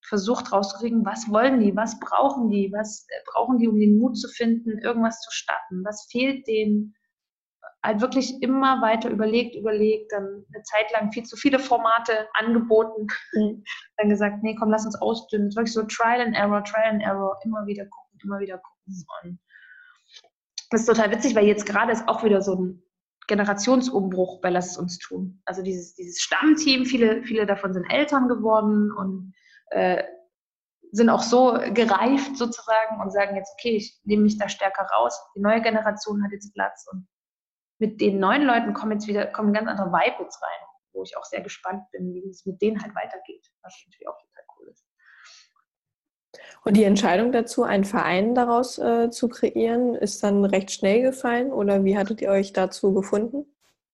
versucht rauszukriegen, was wollen die, was brauchen die, was äh, brauchen die, um den Mut zu finden, irgendwas zu starten, was fehlt denen. Halt wirklich immer weiter überlegt, überlegt, dann eine Zeit lang viel zu viele Formate angeboten, mhm. dann gesagt, nee, komm, lass uns ausdünnen. Wirklich so Trial and Error, Trial and Error, immer wieder gucken, immer wieder gucken. Und das ist total witzig, weil jetzt gerade ist auch wieder so ein Generationsumbruch bei Lass es uns tun. Also dieses, dieses Stammteam, viele, viele davon sind Eltern geworden und äh, sind auch so gereift sozusagen und sagen jetzt, okay, ich nehme mich da stärker raus. Die neue Generation hat jetzt Platz und mit den neuen Leuten kommen jetzt wieder, kommen ganz andere Vibe jetzt rein, wo ich auch sehr gespannt bin, wie es mit denen halt weitergeht, was natürlich auch total cool ist. Und die Entscheidung dazu, einen Verein daraus äh, zu kreieren, ist dann recht schnell gefallen oder wie hattet ihr euch dazu gefunden?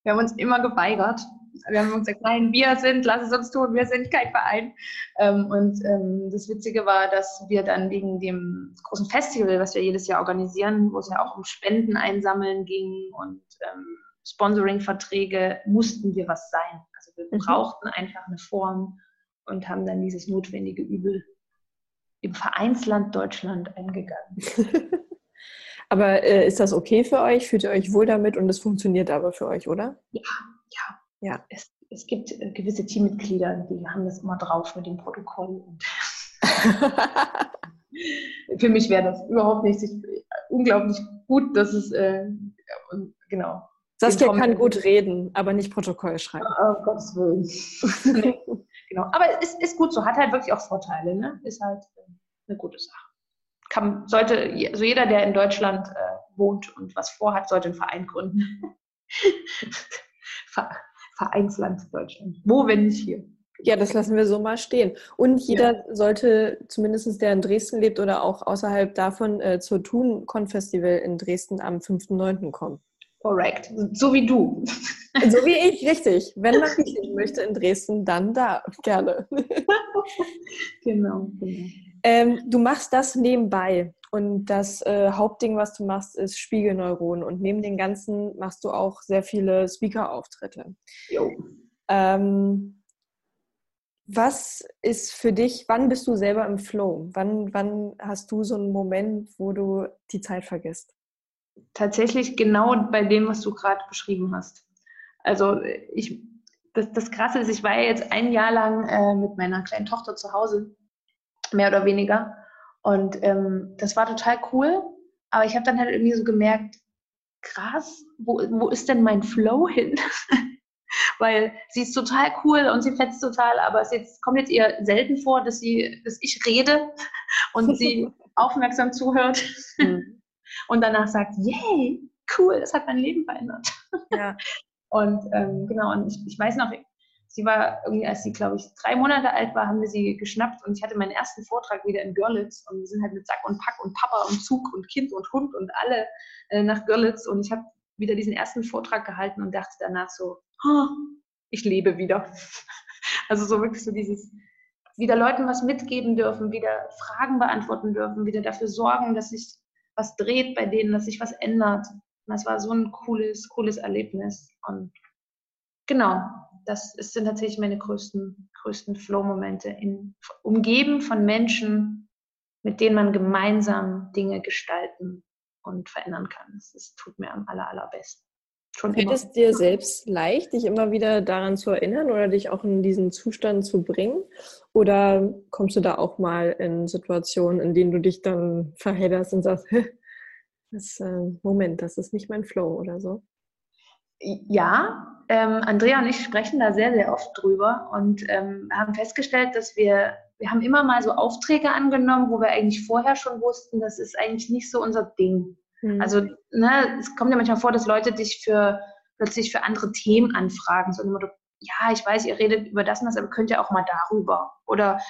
Wir haben uns immer geweigert, wir haben gesagt, nein, wir sind, lass es uns tun, wir sind kein Verein. Ähm, und ähm, das Witzige war, dass wir dann wegen dem großen Festival, was wir jedes Jahr organisieren, wo es ja auch um Spenden einsammeln ging und ähm, Sponsoring-Verträge, mussten wir was sein. Also wir mhm. brauchten einfach eine Form und haben dann dieses notwendige Übel im Vereinsland Deutschland eingegangen. aber äh, ist das okay für euch? Fühlt ihr euch wohl damit und es funktioniert aber für euch, oder? Ja, ja. Ja. Es, es gibt äh, gewisse Teammitglieder, die haben das immer drauf mit dem Protokoll. Für mich wäre das überhaupt nicht ich, unglaublich gut, dass es äh, genau. Saskia kann gut reden, aber nicht Protokoll schreiben. Oh, oh Gottes Willen. genau. Aber es ist, ist, gut so, hat halt wirklich auch Vorteile, ne? Ist halt äh, eine gute Sache. Kann, sollte, also jeder, der in Deutschland äh, wohnt und was vorhat, sollte einen Verein gründen. Vereinsland Deutschland. Wo, wenn nicht hier? Ja, das lassen wir so mal stehen. Und jeder ja. sollte, zumindest der in Dresden lebt oder auch außerhalb davon, äh, zur Thun-Con-Festival in Dresden am 5.9. kommen. Korrekt. So wie du. So wie ich, richtig. Wenn man richtig möchte in Dresden, dann da. Gerne. Genau, genau. Ähm, du machst das nebenbei. Und das äh, Hauptding, was du machst, ist Spiegelneuronen. Und neben den ganzen machst du auch sehr viele Speaker-Auftritte. Ähm, was ist für dich, wann bist du selber im Flow? Wann, wann hast du so einen Moment, wo du die Zeit vergisst? Tatsächlich genau bei dem, was du gerade beschrieben hast. Also ich, das, das Krasse ist, ich war ja jetzt ein Jahr lang äh, mit meiner kleinen Tochter zu Hause, mehr oder weniger. Und ähm, das war total cool. Aber ich habe dann halt irgendwie so gemerkt, krass, wo, wo ist denn mein Flow hin? Weil sie ist total cool und sie fetzt total, aber es jetzt, kommt jetzt ihr selten vor, dass sie, dass ich rede und sie aufmerksam zuhört mhm. Und danach sagt, yay, cool, das hat mein Leben verändert. Ja. Und ähm, genau, und ich, ich weiß noch, Sie war irgendwie, als sie, glaube ich, drei Monate alt war, haben wir sie geschnappt und ich hatte meinen ersten Vortrag wieder in Görlitz und wir sind halt mit Sack und Pack und Papa und Zug und Kind und Hund und alle äh, nach Görlitz und ich habe wieder diesen ersten Vortrag gehalten und dachte danach so, oh, ich lebe wieder. Also so wirklich so dieses, wieder Leuten was mitgeben dürfen, wieder Fragen beantworten dürfen, wieder dafür sorgen, dass sich was dreht bei denen, dass sich was ändert. Und das war so ein cooles, cooles Erlebnis. Und genau, das sind tatsächlich meine größten, größten Flow-Momente. Umgeben von Menschen, mit denen man gemeinsam Dinge gestalten und verändern kann. Das, das tut mir am aller, allerbesten. Schon Fällt es dir selbst leicht, dich immer wieder daran zu erinnern oder dich auch in diesen Zustand zu bringen? Oder kommst du da auch mal in Situationen, in denen du dich dann verhedderst und sagst, das, äh, Moment, das ist nicht mein Flow oder so? Ja, ähm, Andrea und ich sprechen da sehr, sehr oft drüber und ähm, haben festgestellt, dass wir, wir haben immer mal so Aufträge angenommen, wo wir eigentlich vorher schon wussten, das ist eigentlich nicht so unser Ding. Mhm. Also, ne, es kommt ja manchmal vor, dass Leute dich für plötzlich für andere Themen anfragen, so ja, ich weiß, ihr redet über das und das, aber könnt ihr auch mal darüber. Oder,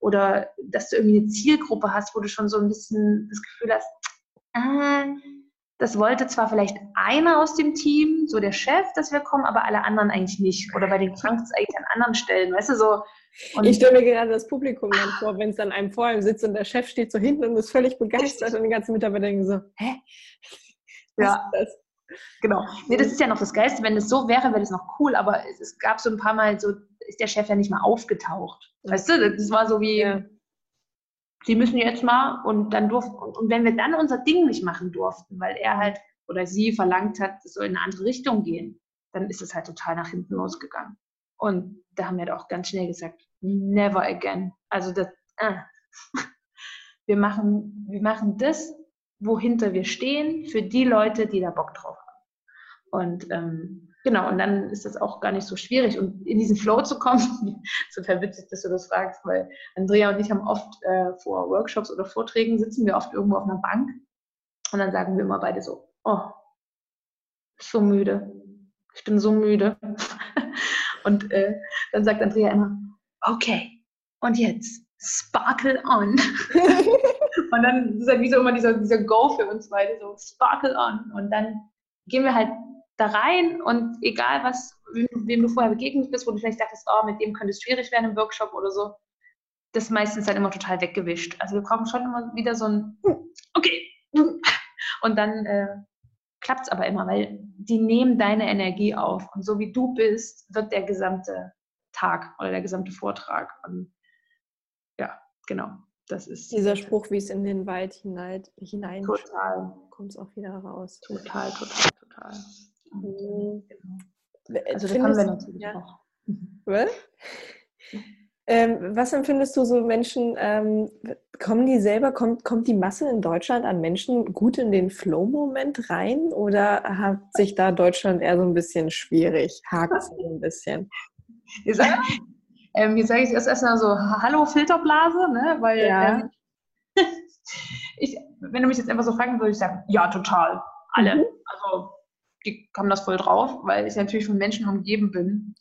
oder dass du irgendwie eine Zielgruppe hast, wo du schon so ein bisschen das Gefühl hast, äh, das wollte zwar vielleicht einer aus dem Team, so der Chef, dass wir kommen, aber alle anderen eigentlich nicht. Oder bei den krankt es eigentlich an anderen Stellen, weißt du, so. Und ich stelle mir gerade das Publikum dann vor, wenn es dann einem vor ihm sitzt und der Chef steht so hinten und ist völlig begeistert und die ganzen Mitarbeiter denken so, hä? Was ja. ist das? Genau. Nee, das ist ja noch das Geilste. Wenn es so wäre, wäre das noch cool, aber es, es, gab so ein paar Mal, so ist der Chef ja nicht mal aufgetaucht. Weißt du, das war so wie, ja. sie müssen jetzt mal und dann durften, und, und wenn wir dann unser Ding nicht machen durften, weil er halt oder sie verlangt hat, es soll in eine andere Richtung gehen, dann ist es halt total nach hinten losgegangen. Und da haben wir halt auch ganz schnell gesagt, never again. Also das, äh. wir machen, wir machen das, wohinter wir stehen, für die Leute, die da Bock drauf haben. Und ähm, genau, und dann ist das auch gar nicht so schwierig. Und in diesen Flow zu kommen, total witzig, dass du das fragst, weil Andrea und ich haben oft äh, vor Workshops oder Vorträgen sitzen wir oft irgendwo auf einer Bank und dann sagen wir immer beide so, oh, so müde. Ich bin so müde. und äh, dann sagt Andrea immer, okay, und jetzt sparkle on. und dann ist halt wie so immer dieser, dieser Go für uns beide, so sparkle on. Und dann gehen wir halt da rein und egal was, wem du vorher begegnet bist, wo du vielleicht dachtest, oh, mit dem könnte es schwierig werden im Workshop oder so, das meistens halt immer total weggewischt. Also wir kommen schon immer wieder so ein, okay, und dann äh, klappt es aber immer, weil die nehmen deine Energie auf und so wie du bist, wird der gesamte Tag oder der gesamte Vortrag. Und ja, genau. Das ist dieser Spruch, wie es in den Wald hinein, hinein kommt es auch wieder raus. Total, total, total. Mhm. Genau. Also das haben wir natürlich ja. auch. Was? Ähm, was empfindest du so Menschen, ähm, kommen die selber, kommt, kommt die Masse in Deutschland an Menschen gut in den Flow-Moment rein oder hat sich da Deutschland eher so ein bisschen schwierig, hakt es ein bisschen? Ähm, jetzt sage ich erst erstmal so, hallo Filterblase, ne? weil ja. ähm, ich, wenn du mich jetzt einfach so fragen würdest, ich sagen, ja, total, alle. Mhm. Also die haben das voll drauf, weil ich natürlich von Menschen umgeben bin,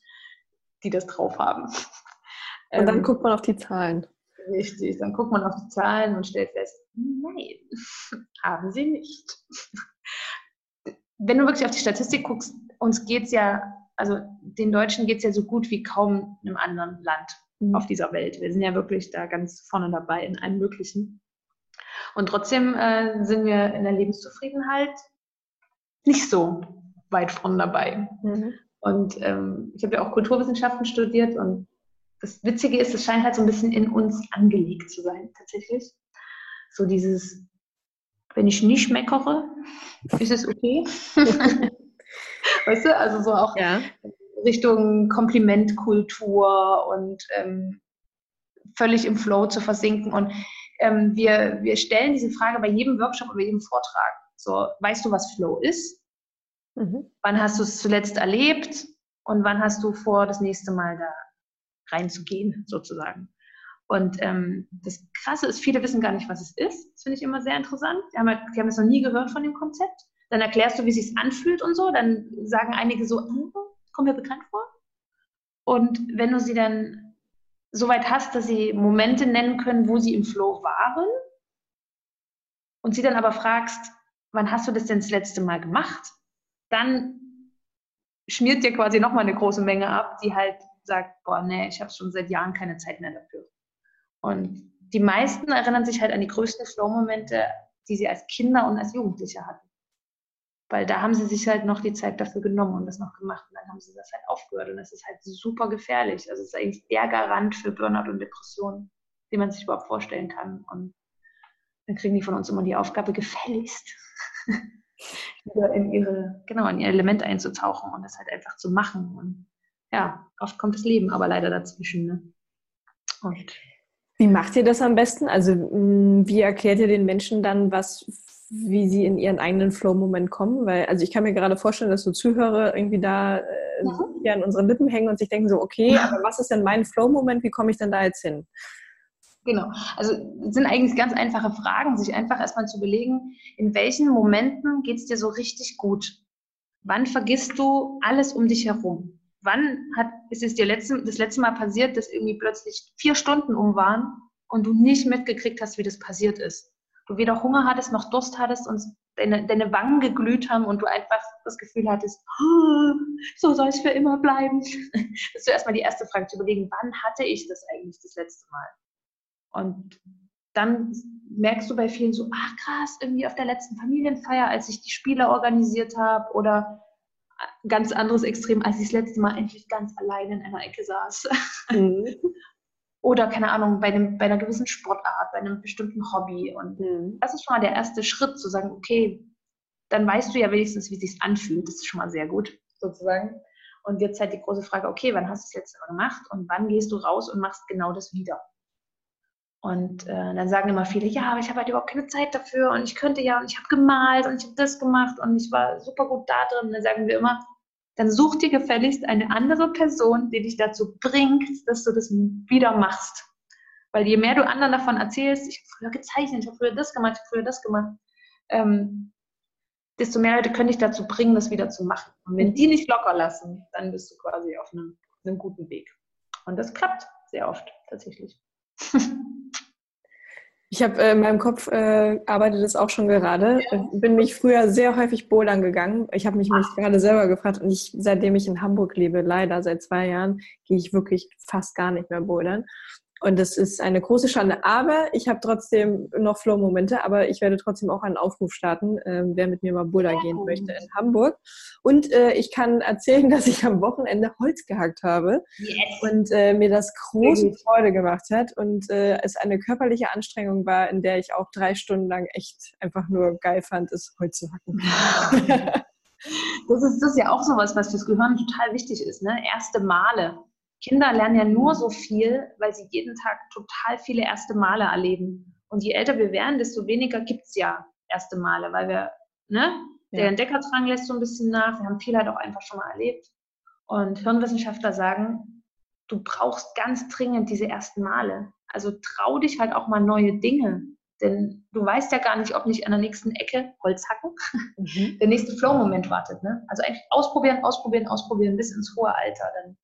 die das drauf haben. Und dann ähm, guckt man auf die Zahlen. Richtig, dann guckt man auf die Zahlen und stellt fest, nein, haben sie nicht. Wenn du wirklich auf die Statistik guckst, uns geht es ja also den Deutschen geht es ja so gut wie kaum einem anderen Land mhm. auf dieser Welt. Wir sind ja wirklich da ganz vorne dabei in allen möglichen. Und trotzdem äh, sind wir in der Lebenszufriedenheit nicht so weit vorne dabei. Mhm. Und ähm, ich habe ja auch Kulturwissenschaften studiert und das Witzige ist, es scheint halt so ein bisschen in uns angelegt zu sein, tatsächlich. So dieses, wenn ich nicht meckere, ist es okay. Weißt du, also so auch ja. Richtung Komplimentkultur und ähm, völlig im Flow zu versinken. Und ähm, wir, wir stellen diese Frage bei jedem Workshop oder jedem Vortrag. So, weißt du, was Flow ist? Mhm. Wann hast du es zuletzt erlebt? Und wann hast du vor, das nächste Mal da reinzugehen, sozusagen? Und ähm, das Krasse ist, viele wissen gar nicht, was es ist. Das finde ich immer sehr interessant. Die haben, halt, die haben das noch nie gehört von dem Konzept dann erklärst du, wie es sich anfühlt und so, dann sagen einige so, oh, kommt mir bekannt vor. Und wenn du sie dann so weit hast, dass sie Momente nennen können, wo sie im Flow waren, und sie dann aber fragst, wann hast du das denn das letzte Mal gemacht, dann schmiert dir quasi nochmal eine große Menge ab, die halt sagt, boah, nee, ich habe schon seit Jahren keine Zeit mehr dafür. Und die meisten erinnern sich halt an die größten Flow-Momente, die sie als Kinder und als Jugendliche hatten. Weil da haben sie sich halt noch die Zeit dafür genommen und das noch gemacht. Und dann haben sie das halt aufgehört. Und das ist halt super gefährlich. Also es ist eigentlich der Garant für Burnout und Depressionen, den man sich überhaupt vorstellen kann. Und dann kriegen die von uns immer die Aufgabe, gefälligst wieder in ihre, genau, in ihr Element einzutauchen und das halt einfach zu machen. Und ja, oft kommt das Leben aber leider dazwischen. Ne? Und wie macht ihr das am besten? Also wie erklärt ihr den Menschen dann, was wie sie in ihren eigenen Flow-Moment kommen, weil, also ich kann mir gerade vorstellen, dass so Zuhörer irgendwie da äh, mhm. ja an unseren Lippen hängen und sich denken so, okay, aber was ist denn mein Flow-Moment, wie komme ich denn da jetzt hin? Genau. Also sind eigentlich ganz einfache Fragen, sich einfach erstmal zu überlegen, in welchen Momenten geht es dir so richtig gut? Wann vergisst du alles um dich herum? Wann hat, ist es dir letzte, das letzte Mal passiert, dass irgendwie plötzlich vier Stunden um waren und du nicht mitgekriegt hast, wie das passiert ist? Du weder Hunger hattest noch Durst hattest und deine, deine Wangen geglüht haben und du einfach das Gefühl hattest, so soll es für immer bleiben. Das ist erstmal die erste Frage zu überlegen, wann hatte ich das eigentlich das letzte Mal? Und dann merkst du bei vielen so, ach krass, irgendwie auf der letzten Familienfeier, als ich die Spiele organisiert habe oder ganz anderes Extrem, als ich das letzte Mal endlich ganz allein in einer Ecke saß. Mhm. oder keine Ahnung, bei, einem, bei einer gewissen Sportart, bei einem bestimmten Hobby. Und mhm. das ist schon mal der erste Schritt, zu sagen, okay, dann weißt du ja wenigstens, wie es sich anfühlt. Das ist schon mal sehr gut, sozusagen. Und jetzt halt die große Frage, okay, wann hast du das letzte Mal gemacht und wann gehst du raus und machst genau das wieder? Und äh, dann sagen immer viele, ja, aber ich habe halt überhaupt keine Zeit dafür und ich könnte ja und ich habe gemalt und ich habe das gemacht und ich war super gut da drin. Und dann sagen wir immer, dann such dir gefälligst eine andere Person, die dich dazu bringt, dass du das wieder machst. Weil je mehr du anderen davon erzählst, ich habe früher gezeichnet, ich habe früher das gemacht, ich habe früher das gemacht, ähm, desto mehr Leute können dich dazu bringen, das wieder zu machen. Und wenn die nicht locker lassen, dann bist du quasi auf einem, einem guten Weg. Und das klappt sehr oft tatsächlich. Ich habe äh, in meinem Kopf äh, arbeitet es auch schon gerade. Ja. Bin mich früher sehr häufig bouldern gegangen. Ich habe mich, mich gerade selber gefragt und ich, seitdem ich in Hamburg lebe, leider seit zwei Jahren, gehe ich wirklich fast gar nicht mehr bouldern. Und das ist eine große Schande. Aber ich habe trotzdem noch Flow-Momente, aber ich werde trotzdem auch einen Aufruf starten, äh, wer mit mir mal Boulder gehen möchte in Hamburg. Und äh, ich kann erzählen, dass ich am Wochenende Holz gehackt habe yes. und äh, mir das große Freude gemacht hat und äh, es eine körperliche Anstrengung war, in der ich auch drei Stunden lang echt einfach nur geil fand, es Holz zu hacken. das, ist, das ist ja auch sowas, was fürs Gehirn total wichtig ist. Ne? Erste Male. Kinder lernen ja nur so viel, weil sie jeden Tag total viele erste Male erleben. Und je älter wir werden, desto weniger gibt es ja erste Male, weil wir, ne, der Entdeckerdrang lässt so ein bisschen nach. Wir haben viel halt auch einfach schon mal erlebt. Und Hirnwissenschaftler sagen, du brauchst ganz dringend diese ersten Male. Also trau dich halt auch mal neue Dinge. Denn du weißt ja gar nicht, ob nicht an der nächsten Ecke Holz hacken mhm. der nächste Flow-Moment wartet. Ne? Also eigentlich ausprobieren, ausprobieren, ausprobieren bis ins hohe Alter. Dann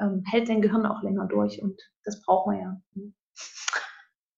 ähm, hält dein Gehirn auch länger durch und das braucht man ja. Hm.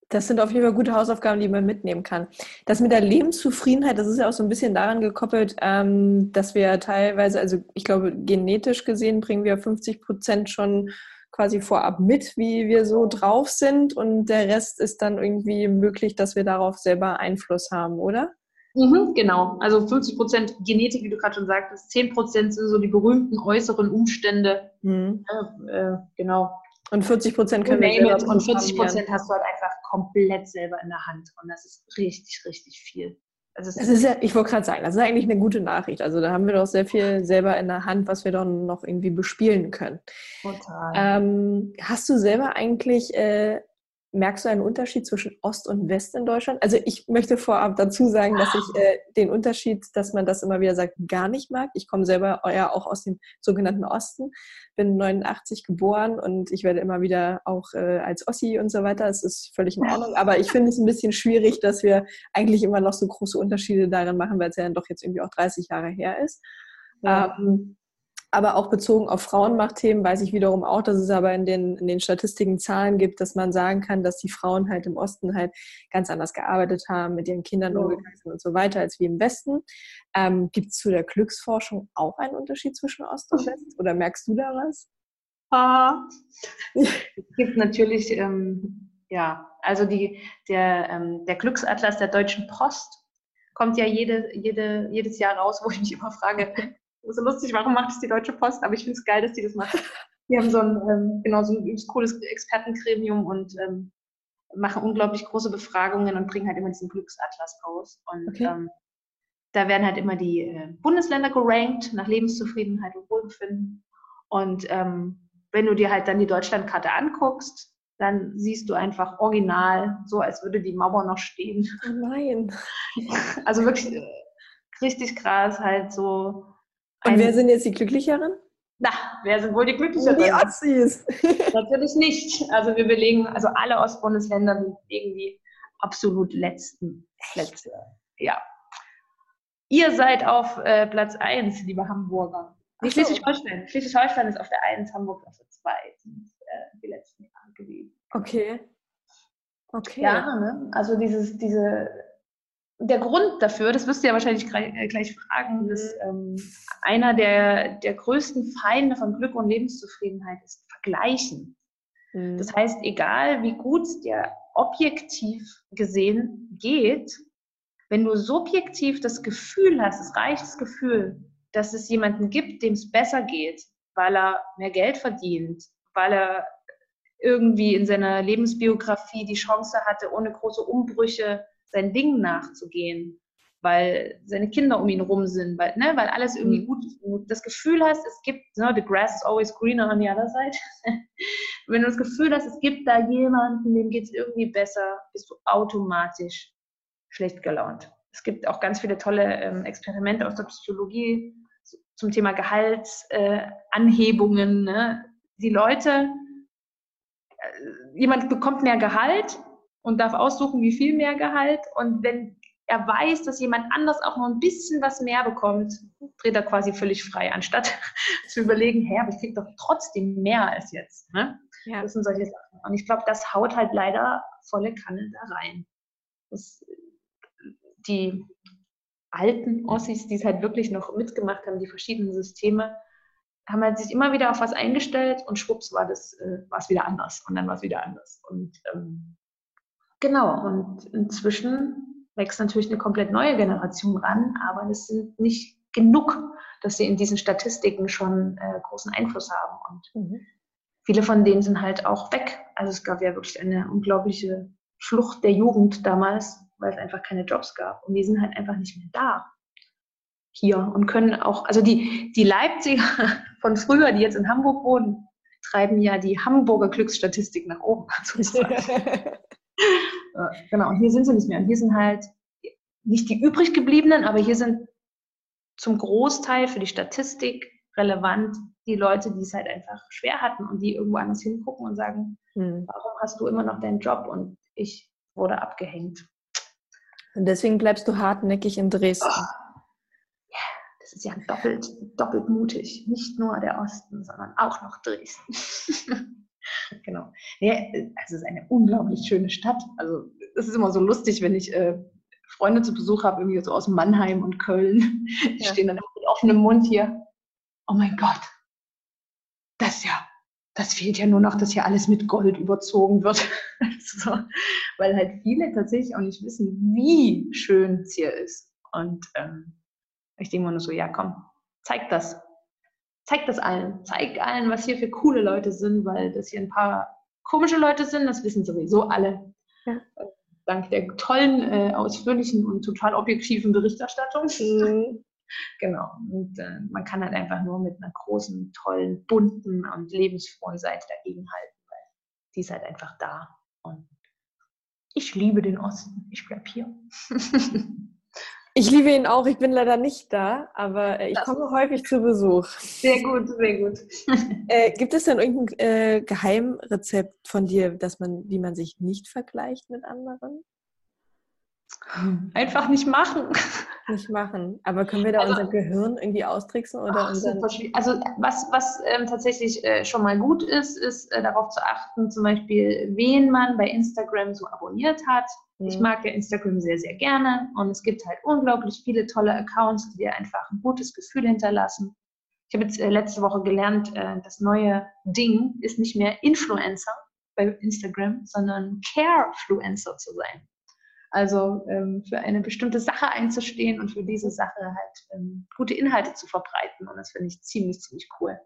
Das sind auf jeden Fall gute Hausaufgaben, die man mitnehmen kann. Das mit der Lebenszufriedenheit, das ist ja auch so ein bisschen daran gekoppelt, ähm, dass wir teilweise, also ich glaube, genetisch gesehen bringen wir 50 Prozent schon quasi vorab mit, wie wir so drauf sind und der Rest ist dann irgendwie möglich, dass wir darauf selber Einfluss haben, oder? Mhm, genau, also 50 Prozent Genetik, wie du gerade schon sagtest, 10 Prozent sind so die berühmten äußeren Umstände. Mhm. Äh, äh, genau. Und 40 Prozent können wir selber Und 40 Prozent hast du halt einfach komplett selber in der Hand. Und das ist richtig, richtig viel. Also das ist ja, ich wollte gerade sagen, das ist eigentlich eine gute Nachricht. Also da haben wir doch sehr viel selber in der Hand, was wir dann noch irgendwie bespielen können. Total. Ähm, hast du selber eigentlich äh, merkst du einen Unterschied zwischen Ost und West in Deutschland? Also ich möchte vorab dazu sagen, dass ich äh, den Unterschied, dass man das immer wieder sagt, gar nicht mag. Ich komme selber ja auch aus dem sogenannten Osten, bin 89 geboren und ich werde immer wieder auch äh, als Ossi und so weiter. Es ist völlig in Ordnung. Aber ich finde es ein bisschen schwierig, dass wir eigentlich immer noch so große Unterschiede darin machen, weil es ja dann doch jetzt irgendwie auch 30 Jahre her ist. Ja. Ähm, aber auch bezogen auf Frauenmachtthemen weiß ich wiederum auch, dass es aber in den, in den Statistiken Zahlen gibt, dass man sagen kann, dass die Frauen halt im Osten halt ganz anders gearbeitet haben, mit ihren Kindern umgegangen sind und so weiter, als wie im Westen. Ähm, gibt es zu der Glücksforschung auch einen Unterschied zwischen Ost und West? Oder merkst du da was? Ah. es gibt natürlich, ähm, ja, also die, der, ähm, der Glücksatlas der Deutschen Post kommt ja jede, jede, jedes Jahr raus, wo ich mich immer frage, so lustig, warum macht es die Deutsche Post? Aber ich finde es geil, dass die das machen. Die haben so ein, ähm, genau, so ein cooles Expertengremium und ähm, machen unglaublich große Befragungen und bringen halt immer diesen Glücksatlas raus. Und okay. ähm, da werden halt immer die äh, Bundesländer gerankt nach Lebenszufriedenheit und Wohlbefinden. Und ähm, wenn du dir halt dann die Deutschlandkarte anguckst, dann siehst du einfach original, so als würde die Mauer noch stehen. Nein. Also wirklich äh, richtig krass, halt so und wer sind jetzt die Glücklicheren? Na, wer sind wohl die Glücklicheren? Die Ossis. Natürlich nicht. Also wir belegen, also alle Ostbundesländer belegen die absolut letzten Plätze. Ja. Ihr seid auf äh, Platz 1, liebe Hamburger. So. Schleswig-Holstein. Schleswig-Holstein ist auf der 1, Hamburg auf der 2. Sind äh, die letzten Jahre gewesen. Okay. Okay. Ja, ne? also dieses, diese der Grund dafür, das wirst du ja wahrscheinlich äh, gleich fragen, dass ähm, einer der, der größten Feinde von Glück und Lebenszufriedenheit ist Vergleichen. Mhm. Das heißt, egal wie gut es dir objektiv gesehen geht, wenn du subjektiv das Gefühl hast, das reicht Gefühl, dass es jemanden gibt, dem es besser geht, weil er mehr Geld verdient, weil er irgendwie in seiner Lebensbiografie die Chance hatte, ohne große Umbrüche sein Ding nachzugehen, weil seine Kinder um ihn rum sind, weil, ne, weil alles irgendwie mhm. gut ist. Du das Gefühl hast, es gibt, ne, the grass is always greener on the other side. Wenn du das Gefühl hast, es gibt da jemanden, dem geht es irgendwie besser, bist du automatisch schlecht gelaunt. Es gibt auch ganz viele tolle ähm, Experimente aus der Psychologie zum Thema Gehaltsanhebungen. Äh, ne? Die Leute, äh, jemand bekommt mehr Gehalt und darf aussuchen, wie viel mehr Gehalt. Und wenn er weiß, dass jemand anders auch nur ein bisschen was mehr bekommt, dreht er quasi völlig frei, anstatt zu überlegen, hä, aber ich kriege doch trotzdem mehr als jetzt. Ne? Ja. Das sind solche Sachen. Und ich glaube, das haut halt leider volle Kanne da rein. Das, die alten Ossis, die es halt wirklich noch mitgemacht haben, die verschiedenen Systeme, haben halt sich immer wieder auf was eingestellt und schwupps war das äh, war es wieder anders und dann war es wieder anders. Und ähm, Genau, und inzwischen wächst natürlich eine komplett neue Generation ran, aber es sind nicht genug, dass sie in diesen Statistiken schon äh, großen Einfluss haben. Und mhm. viele von denen sind halt auch weg. Also es gab ja wirklich eine unglaubliche Flucht der Jugend damals, weil es einfach keine Jobs gab. Und die sind halt einfach nicht mehr da hier und können auch, also die, die Leipziger von früher, die jetzt in Hamburg wohnen, treiben ja die Hamburger Glücksstatistik nach oben. Äh, genau, und hier sind sie nicht mehr. Und hier sind halt nicht die übrig gebliebenen, aber hier sind zum Großteil für die Statistik relevant die Leute, die es halt einfach schwer hatten und die irgendwo anders hingucken und sagen, hm. warum hast du immer noch deinen Job und ich wurde abgehängt. Und deswegen bleibst du hartnäckig in Dresden. Oh. Ja, das ist ja doppelt, doppelt mutig. Nicht nur der Osten, sondern auch noch Dresden. genau. Ja, also es ist eine unglaublich schöne Stadt. Also es ist immer so lustig, wenn ich äh, Freunde zu Besuch habe, irgendwie so aus Mannheim und Köln. Die ja. stehen dann mit offenem Mund hier. Oh mein Gott, das ja, das fehlt ja nur noch, dass hier alles mit Gold überzogen wird. so, weil halt viele tatsächlich auch nicht wissen, wie schön es hier ist. Und ähm, ich denke mir nur so, ja komm, zeig das zeig das allen. Zeig allen, was hier für coole Leute sind, weil das hier ein paar komische Leute sind, das wissen sowieso alle. Ja. Dank der tollen, äh, ausführlichen und total objektiven Berichterstattung. Mhm. Genau. Und äh, man kann halt einfach nur mit einer großen, tollen, bunten und lebensfrohen Seite dagegenhalten, weil die ist halt einfach da. Und ich liebe den Osten. Ich bleib hier. Ich liebe ihn auch. Ich bin leider nicht da, aber äh, ich komme häufig zu Besuch. Sehr gut, sehr gut. Äh, gibt es denn irgendein äh, Geheimrezept von dir, dass man, wie man sich nicht vergleicht mit anderen? Einfach nicht machen. Nicht machen. Aber können wir da also, unser Gehirn irgendwie austricksen? Oder ach, also was, was ähm, tatsächlich äh, schon mal gut ist, ist äh, darauf zu achten, zum Beispiel, wen man bei Instagram so abonniert hat. Mhm. Ich mag ja Instagram sehr, sehr gerne und es gibt halt unglaublich viele tolle Accounts, die dir einfach ein gutes Gefühl hinterlassen. Ich habe jetzt äh, letzte Woche gelernt, äh, das neue Ding ist nicht mehr Influencer bei Instagram, sondern Carefluencer zu sein. Also ähm, für eine bestimmte Sache einzustehen und für diese Sache halt ähm, gute Inhalte zu verbreiten. Und das finde ich ziemlich, ziemlich cool.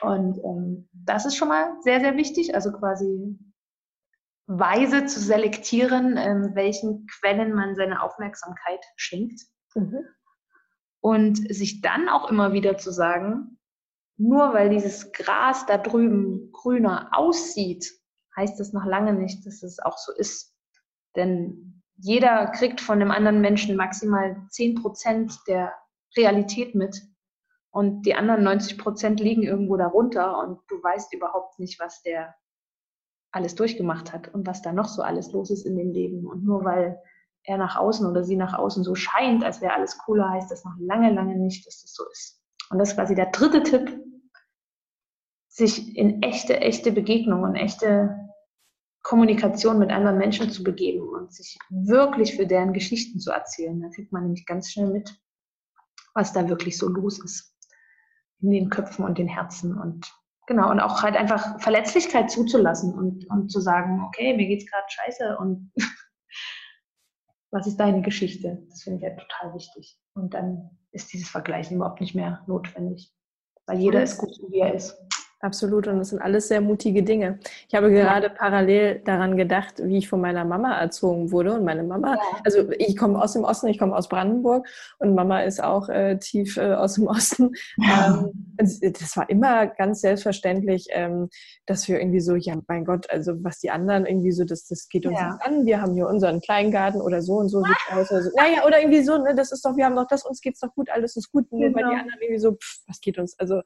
Und ähm, das ist schon mal sehr, sehr wichtig. Also quasi weise zu selektieren, ähm, welchen Quellen man seine Aufmerksamkeit schenkt. Mhm. Und sich dann auch immer wieder zu sagen, nur weil dieses Gras da drüben grüner aussieht, heißt das noch lange nicht, dass es auch so ist. Denn jeder kriegt von dem anderen Menschen maximal 10% der Realität mit. und die anderen 90 Prozent liegen irgendwo darunter und du weißt überhaupt nicht, was der alles durchgemacht hat und was da noch so alles los ist in dem Leben. Und nur weil er nach außen oder sie nach außen so scheint, als wäre alles cooler, heißt das noch lange, lange nicht, dass das so ist. Und das ist quasi der dritte Tipp, sich in echte, echte Begegnungen, echte Kommunikation mit anderen Menschen zu begeben und sich wirklich für deren Geschichten zu erzählen. Da kriegt man nämlich ganz schnell mit, was da wirklich so los ist in den Köpfen und den Herzen und genau und auch halt einfach Verletzlichkeit zuzulassen und, und zu sagen, okay, mir geht's gerade scheiße und was ist deine Geschichte? Das finde ich halt total wichtig. Und dann ist dieses Vergleichen überhaupt nicht mehr notwendig, weil jeder ist gut, wie er ist. Absolut, und das sind alles sehr mutige Dinge. Ich habe gerade ja. parallel daran gedacht, wie ich von meiner Mama erzogen wurde. Und meine Mama, ja. also ich komme aus dem Osten, ich komme aus Brandenburg und Mama ist auch äh, tief äh, aus dem Osten. Ja. Ähm, das war immer ganz selbstverständlich, ähm, dass wir irgendwie so, ja, mein Gott, also was die anderen irgendwie so, das, das geht uns nicht an. Wir haben hier unseren Kleingarten oder so und so sieht aus. Oder so. Naja, oder irgendwie so, ne, das ist doch, wir haben doch das, uns geht's doch gut, alles ist gut. Nur genau. bei die anderen irgendwie so, pff, was geht uns? Also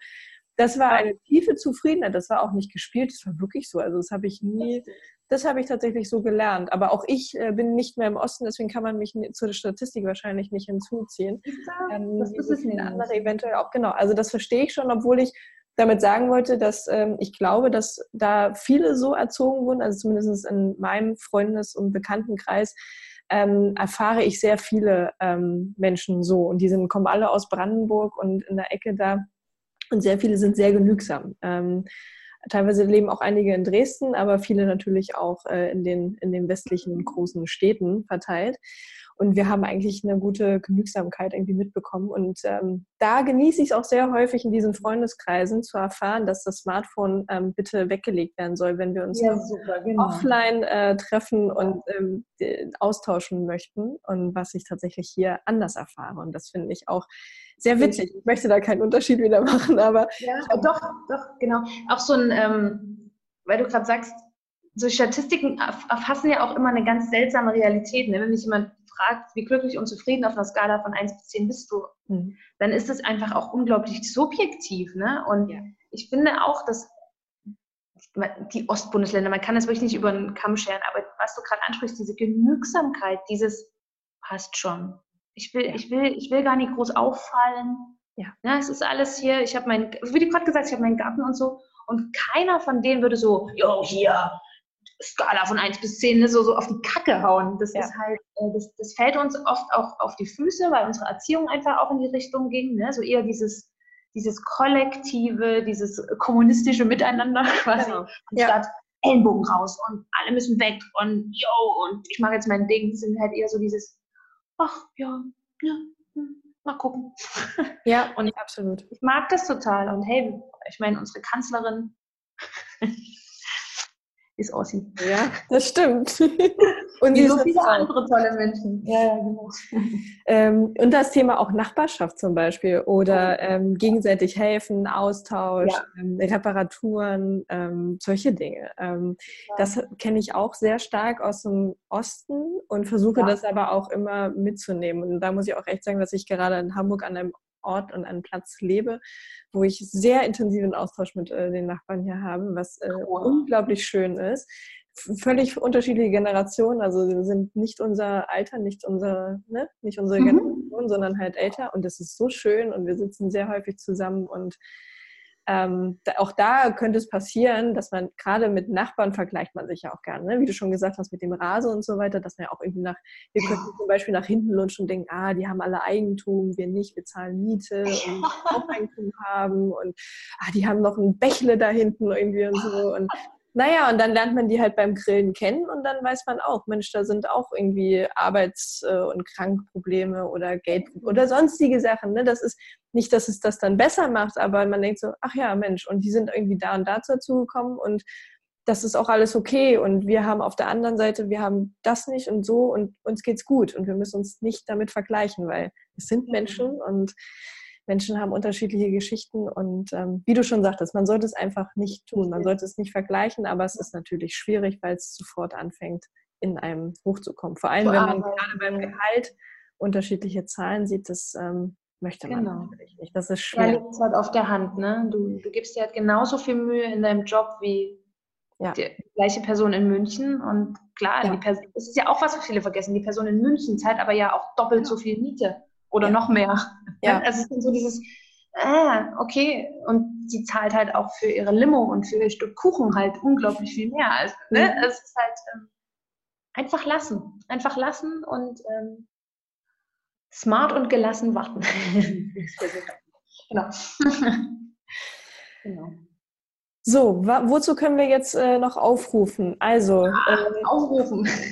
das war eine tiefe Zufriedenheit. Das war auch nicht gespielt, das war wirklich so. Also das habe ich nie, das habe ich tatsächlich so gelernt. Aber auch ich äh, bin nicht mehr im Osten, deswegen kann man mich zur Statistik wahrscheinlich nicht hinzuziehen. Ähm, das ist es nicht. Andere eventuell auch, genau. Also das verstehe ich schon, obwohl ich damit sagen wollte, dass ähm, ich glaube, dass da viele so erzogen wurden, also zumindest in meinem Freundes- und Bekanntenkreis, ähm, erfahre ich sehr viele ähm, Menschen so. Und die sind, kommen alle aus Brandenburg und in der Ecke da und sehr viele sind sehr genügsam. Ähm, teilweise leben auch einige in Dresden, aber viele natürlich auch äh, in, den, in den westlichen großen Städten verteilt. Und wir haben eigentlich eine gute Genügsamkeit irgendwie mitbekommen. Und ähm, da genieße ich es auch sehr häufig in diesen Freundeskreisen zu erfahren, dass das Smartphone ähm, bitte weggelegt werden soll, wenn wir uns ja, super, genau. offline äh, treffen und ähm, austauschen möchten. Und was ich tatsächlich hier anders erfahre. Und das finde ich auch sehr witzig. Ich möchte da keinen Unterschied wieder machen, aber. Ja, doch, doch, genau. Auch so ein, ähm, weil du gerade sagst, so Statistiken erfassen ja auch immer eine ganz seltsame Realität. Ne? Wenn mich jemand fragt, wie glücklich und zufrieden auf einer Skala von 1 bis 10 bist du, mhm. dann ist es einfach auch unglaublich subjektiv. Ne? Und ja. ich finde auch, dass die Ostbundesländer, man kann das wirklich nicht über den Kamm scheren, aber was du gerade ansprichst, diese Genügsamkeit, dieses passt schon. Ich will, ja. ich will, ich will gar nicht groß auffallen. Ja. ja es ist alles hier, ich habe mein, wie du gerade gesagt, ich habe meinen Garten und so. Und keiner von denen würde so, jo, hier, Skala von 1 bis 10 ne, so, so auf die Kacke hauen. Das ja. ist halt, äh, das, das fällt uns oft auch auf die Füße, weil unsere Erziehung einfach auch in die Richtung ging. Ne? So eher dieses, dieses kollektive, dieses kommunistische Miteinander quasi. Genau. Anstatt ja. Ellenbogen raus und alle müssen weg und yo, und ich mache jetzt mein Ding, sind halt eher so dieses, ach ja, ja, hm, mal gucken. Ja, und absolut. Ich mag das total. Und hey, ich meine, unsere Kanzlerin ist Ossi. Ja, das stimmt. Und Wie so viele andere tolle Menschen. Ja, genau. Ähm, und das Thema auch Nachbarschaft zum Beispiel oder ähm, gegenseitig helfen, Austausch, ja. ähm, Reparaturen, ähm, solche Dinge. Ähm, ja. Das kenne ich auch sehr stark aus dem Osten und versuche ja. das aber auch immer mitzunehmen. Und da muss ich auch echt sagen, dass ich gerade in Hamburg an einem Ort und einem Platz lebe, wo ich sehr intensiven Austausch mit äh, den Nachbarn hier habe, was äh, wow. unglaublich schön ist. Völlig unterschiedliche Generationen, also sie sind nicht unser Alter, nicht unsere, ne, nicht unsere mhm. Generation, sondern halt älter und das ist so schön und wir sitzen sehr häufig zusammen und ähm, auch da könnte es passieren, dass man gerade mit Nachbarn vergleicht man sich ja auch gerne, ne? wie du schon gesagt hast, mit dem Rasen und so weiter, dass man ja auch irgendwie nach, wir könnten zum Beispiel nach hinten lunchen und denken, ah, die haben alle Eigentum, wir nicht, wir zahlen Miete und auch Eigentum haben und ah, die haben noch ein Bächle da hinten irgendwie und so und naja, und dann lernt man die halt beim Grillen kennen und dann weiß man auch, Mensch, da sind auch irgendwie Arbeits- äh, und Krankprobleme oder Geld oder sonstige Sachen. Ne? Das ist nicht, dass es das dann besser macht, aber man denkt so, ach ja, Mensch, und die sind irgendwie da und dazu gekommen und das ist auch alles okay und wir haben auf der anderen Seite, wir haben das nicht und so und uns geht's gut und wir müssen uns nicht damit vergleichen, weil es sind Menschen und Menschen haben unterschiedliche Geschichten und ähm, wie du schon sagtest, man sollte es einfach nicht tun, man sollte es nicht vergleichen, aber es ist natürlich schwierig, weil es sofort anfängt, in einem hochzukommen. Vor allem, wenn man gerade beim Gehalt unterschiedliche Zahlen sieht, das ähm, möchte man genau. natürlich nicht. Das ist schwer. Ja, liegt es halt auf der Hand. Ne? Du, du gibst dir halt genauso viel Mühe in deinem Job wie ja. die gleiche Person in München. Und klar, ja. die Person, das ist ja auch was, was viele vergessen. Die Person in München zahlt aber ja auch doppelt ja. so viel Miete oder noch mehr. Ja. Also es ist so dieses, ah, okay, und sie zahlt halt auch für ihre Limo und für ihr Stück Kuchen halt unglaublich viel mehr. Also, ne? Mhm. Es ist halt ähm, einfach lassen. Einfach lassen und ähm, smart und gelassen warten. genau. genau. So, wozu können wir jetzt äh, noch aufrufen? Also ah, äh, aufrufen.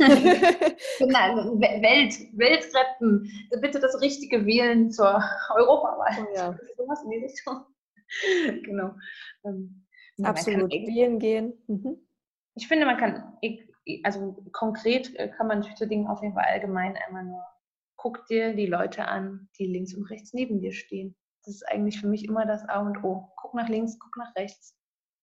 Nein, Welt, Welt retten. Bitte das Richtige wählen zur Europawahl. Oh, ja. Sowas in die Richtung. genau. Ähm, Absolut. Wählen gehen. Mhm. Ich finde, man kann, also konkret äh, kann man zu Dingen auf jeden Fall allgemein einmal nur guck dir die Leute an, die links und rechts neben dir stehen. Das ist eigentlich für mich immer das A und O. Guck nach links, guck nach rechts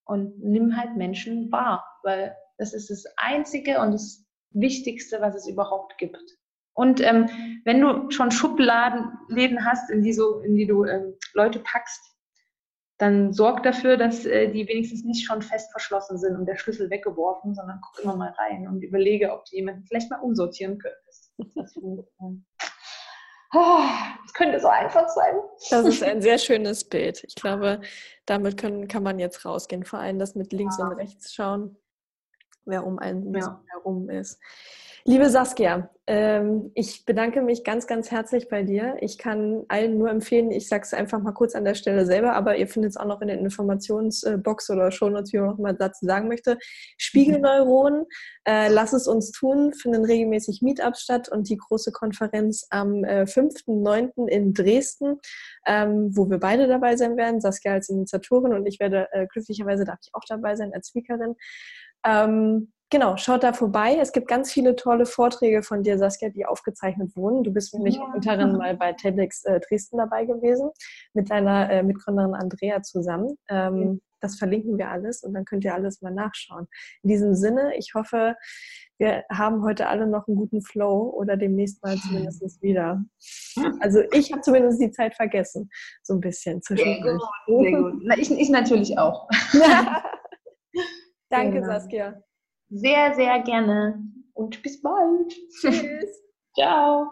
und nimm halt Menschen wahr, weil das ist das Einzige und das Wichtigste, was es überhaupt gibt. Und ähm, wenn du schon Schubladen hast, in die, so, in die du ähm, Leute packst, dann sorg dafür, dass äh, die wenigstens nicht schon fest verschlossen sind und der Schlüssel weggeworfen, sondern guck immer mal rein und überlege, ob du jemanden vielleicht mal umsortieren könntest. Das, Oh, das könnte so einfach sein. Das ist ein sehr schönes Bild. Ich glaube, damit können, kann man jetzt rausgehen. Vor allem das mit links ja. und rechts schauen, wer um einen ja. herum ist. Liebe Saskia, ähm, ich bedanke mich ganz, ganz herzlich bei dir. Ich kann allen nur empfehlen, ich sage es einfach mal kurz an der Stelle selber, aber ihr findet es auch noch in der Informationsbox oder Shownotes, wie man noch mal dazu sagen möchte. Spiegelneuronen, äh, lass es uns tun, finden regelmäßig Meetups statt und die große Konferenz am äh, 5.9. in Dresden, ähm, wo wir beide dabei sein werden. Saskia als Initiatorin und ich werde äh, glücklicherweise darf ich auch dabei sein als Speakerin. Ähm, Genau, schaut da vorbei. Es gibt ganz viele tolle Vorträge von dir, Saskia, die aufgezeichnet wurden. Du bist nämlich ja. unter anderem mal bei TEDx äh, Dresden dabei gewesen, mit deiner äh, Mitgründerin Andrea zusammen. Ähm, ja. Das verlinken wir alles und dann könnt ihr alles mal nachschauen. In diesem Sinne, ich hoffe, wir haben heute alle noch einen guten Flow oder demnächst mal zumindest wieder. Also ich habe zumindest die Zeit vergessen, so ein bisschen zwischendurch. Sehr gut, sehr gut. Na, ich, ich natürlich auch. Danke, genau. Saskia. Sehr, sehr gerne und bis bald. Tschüss. Ciao.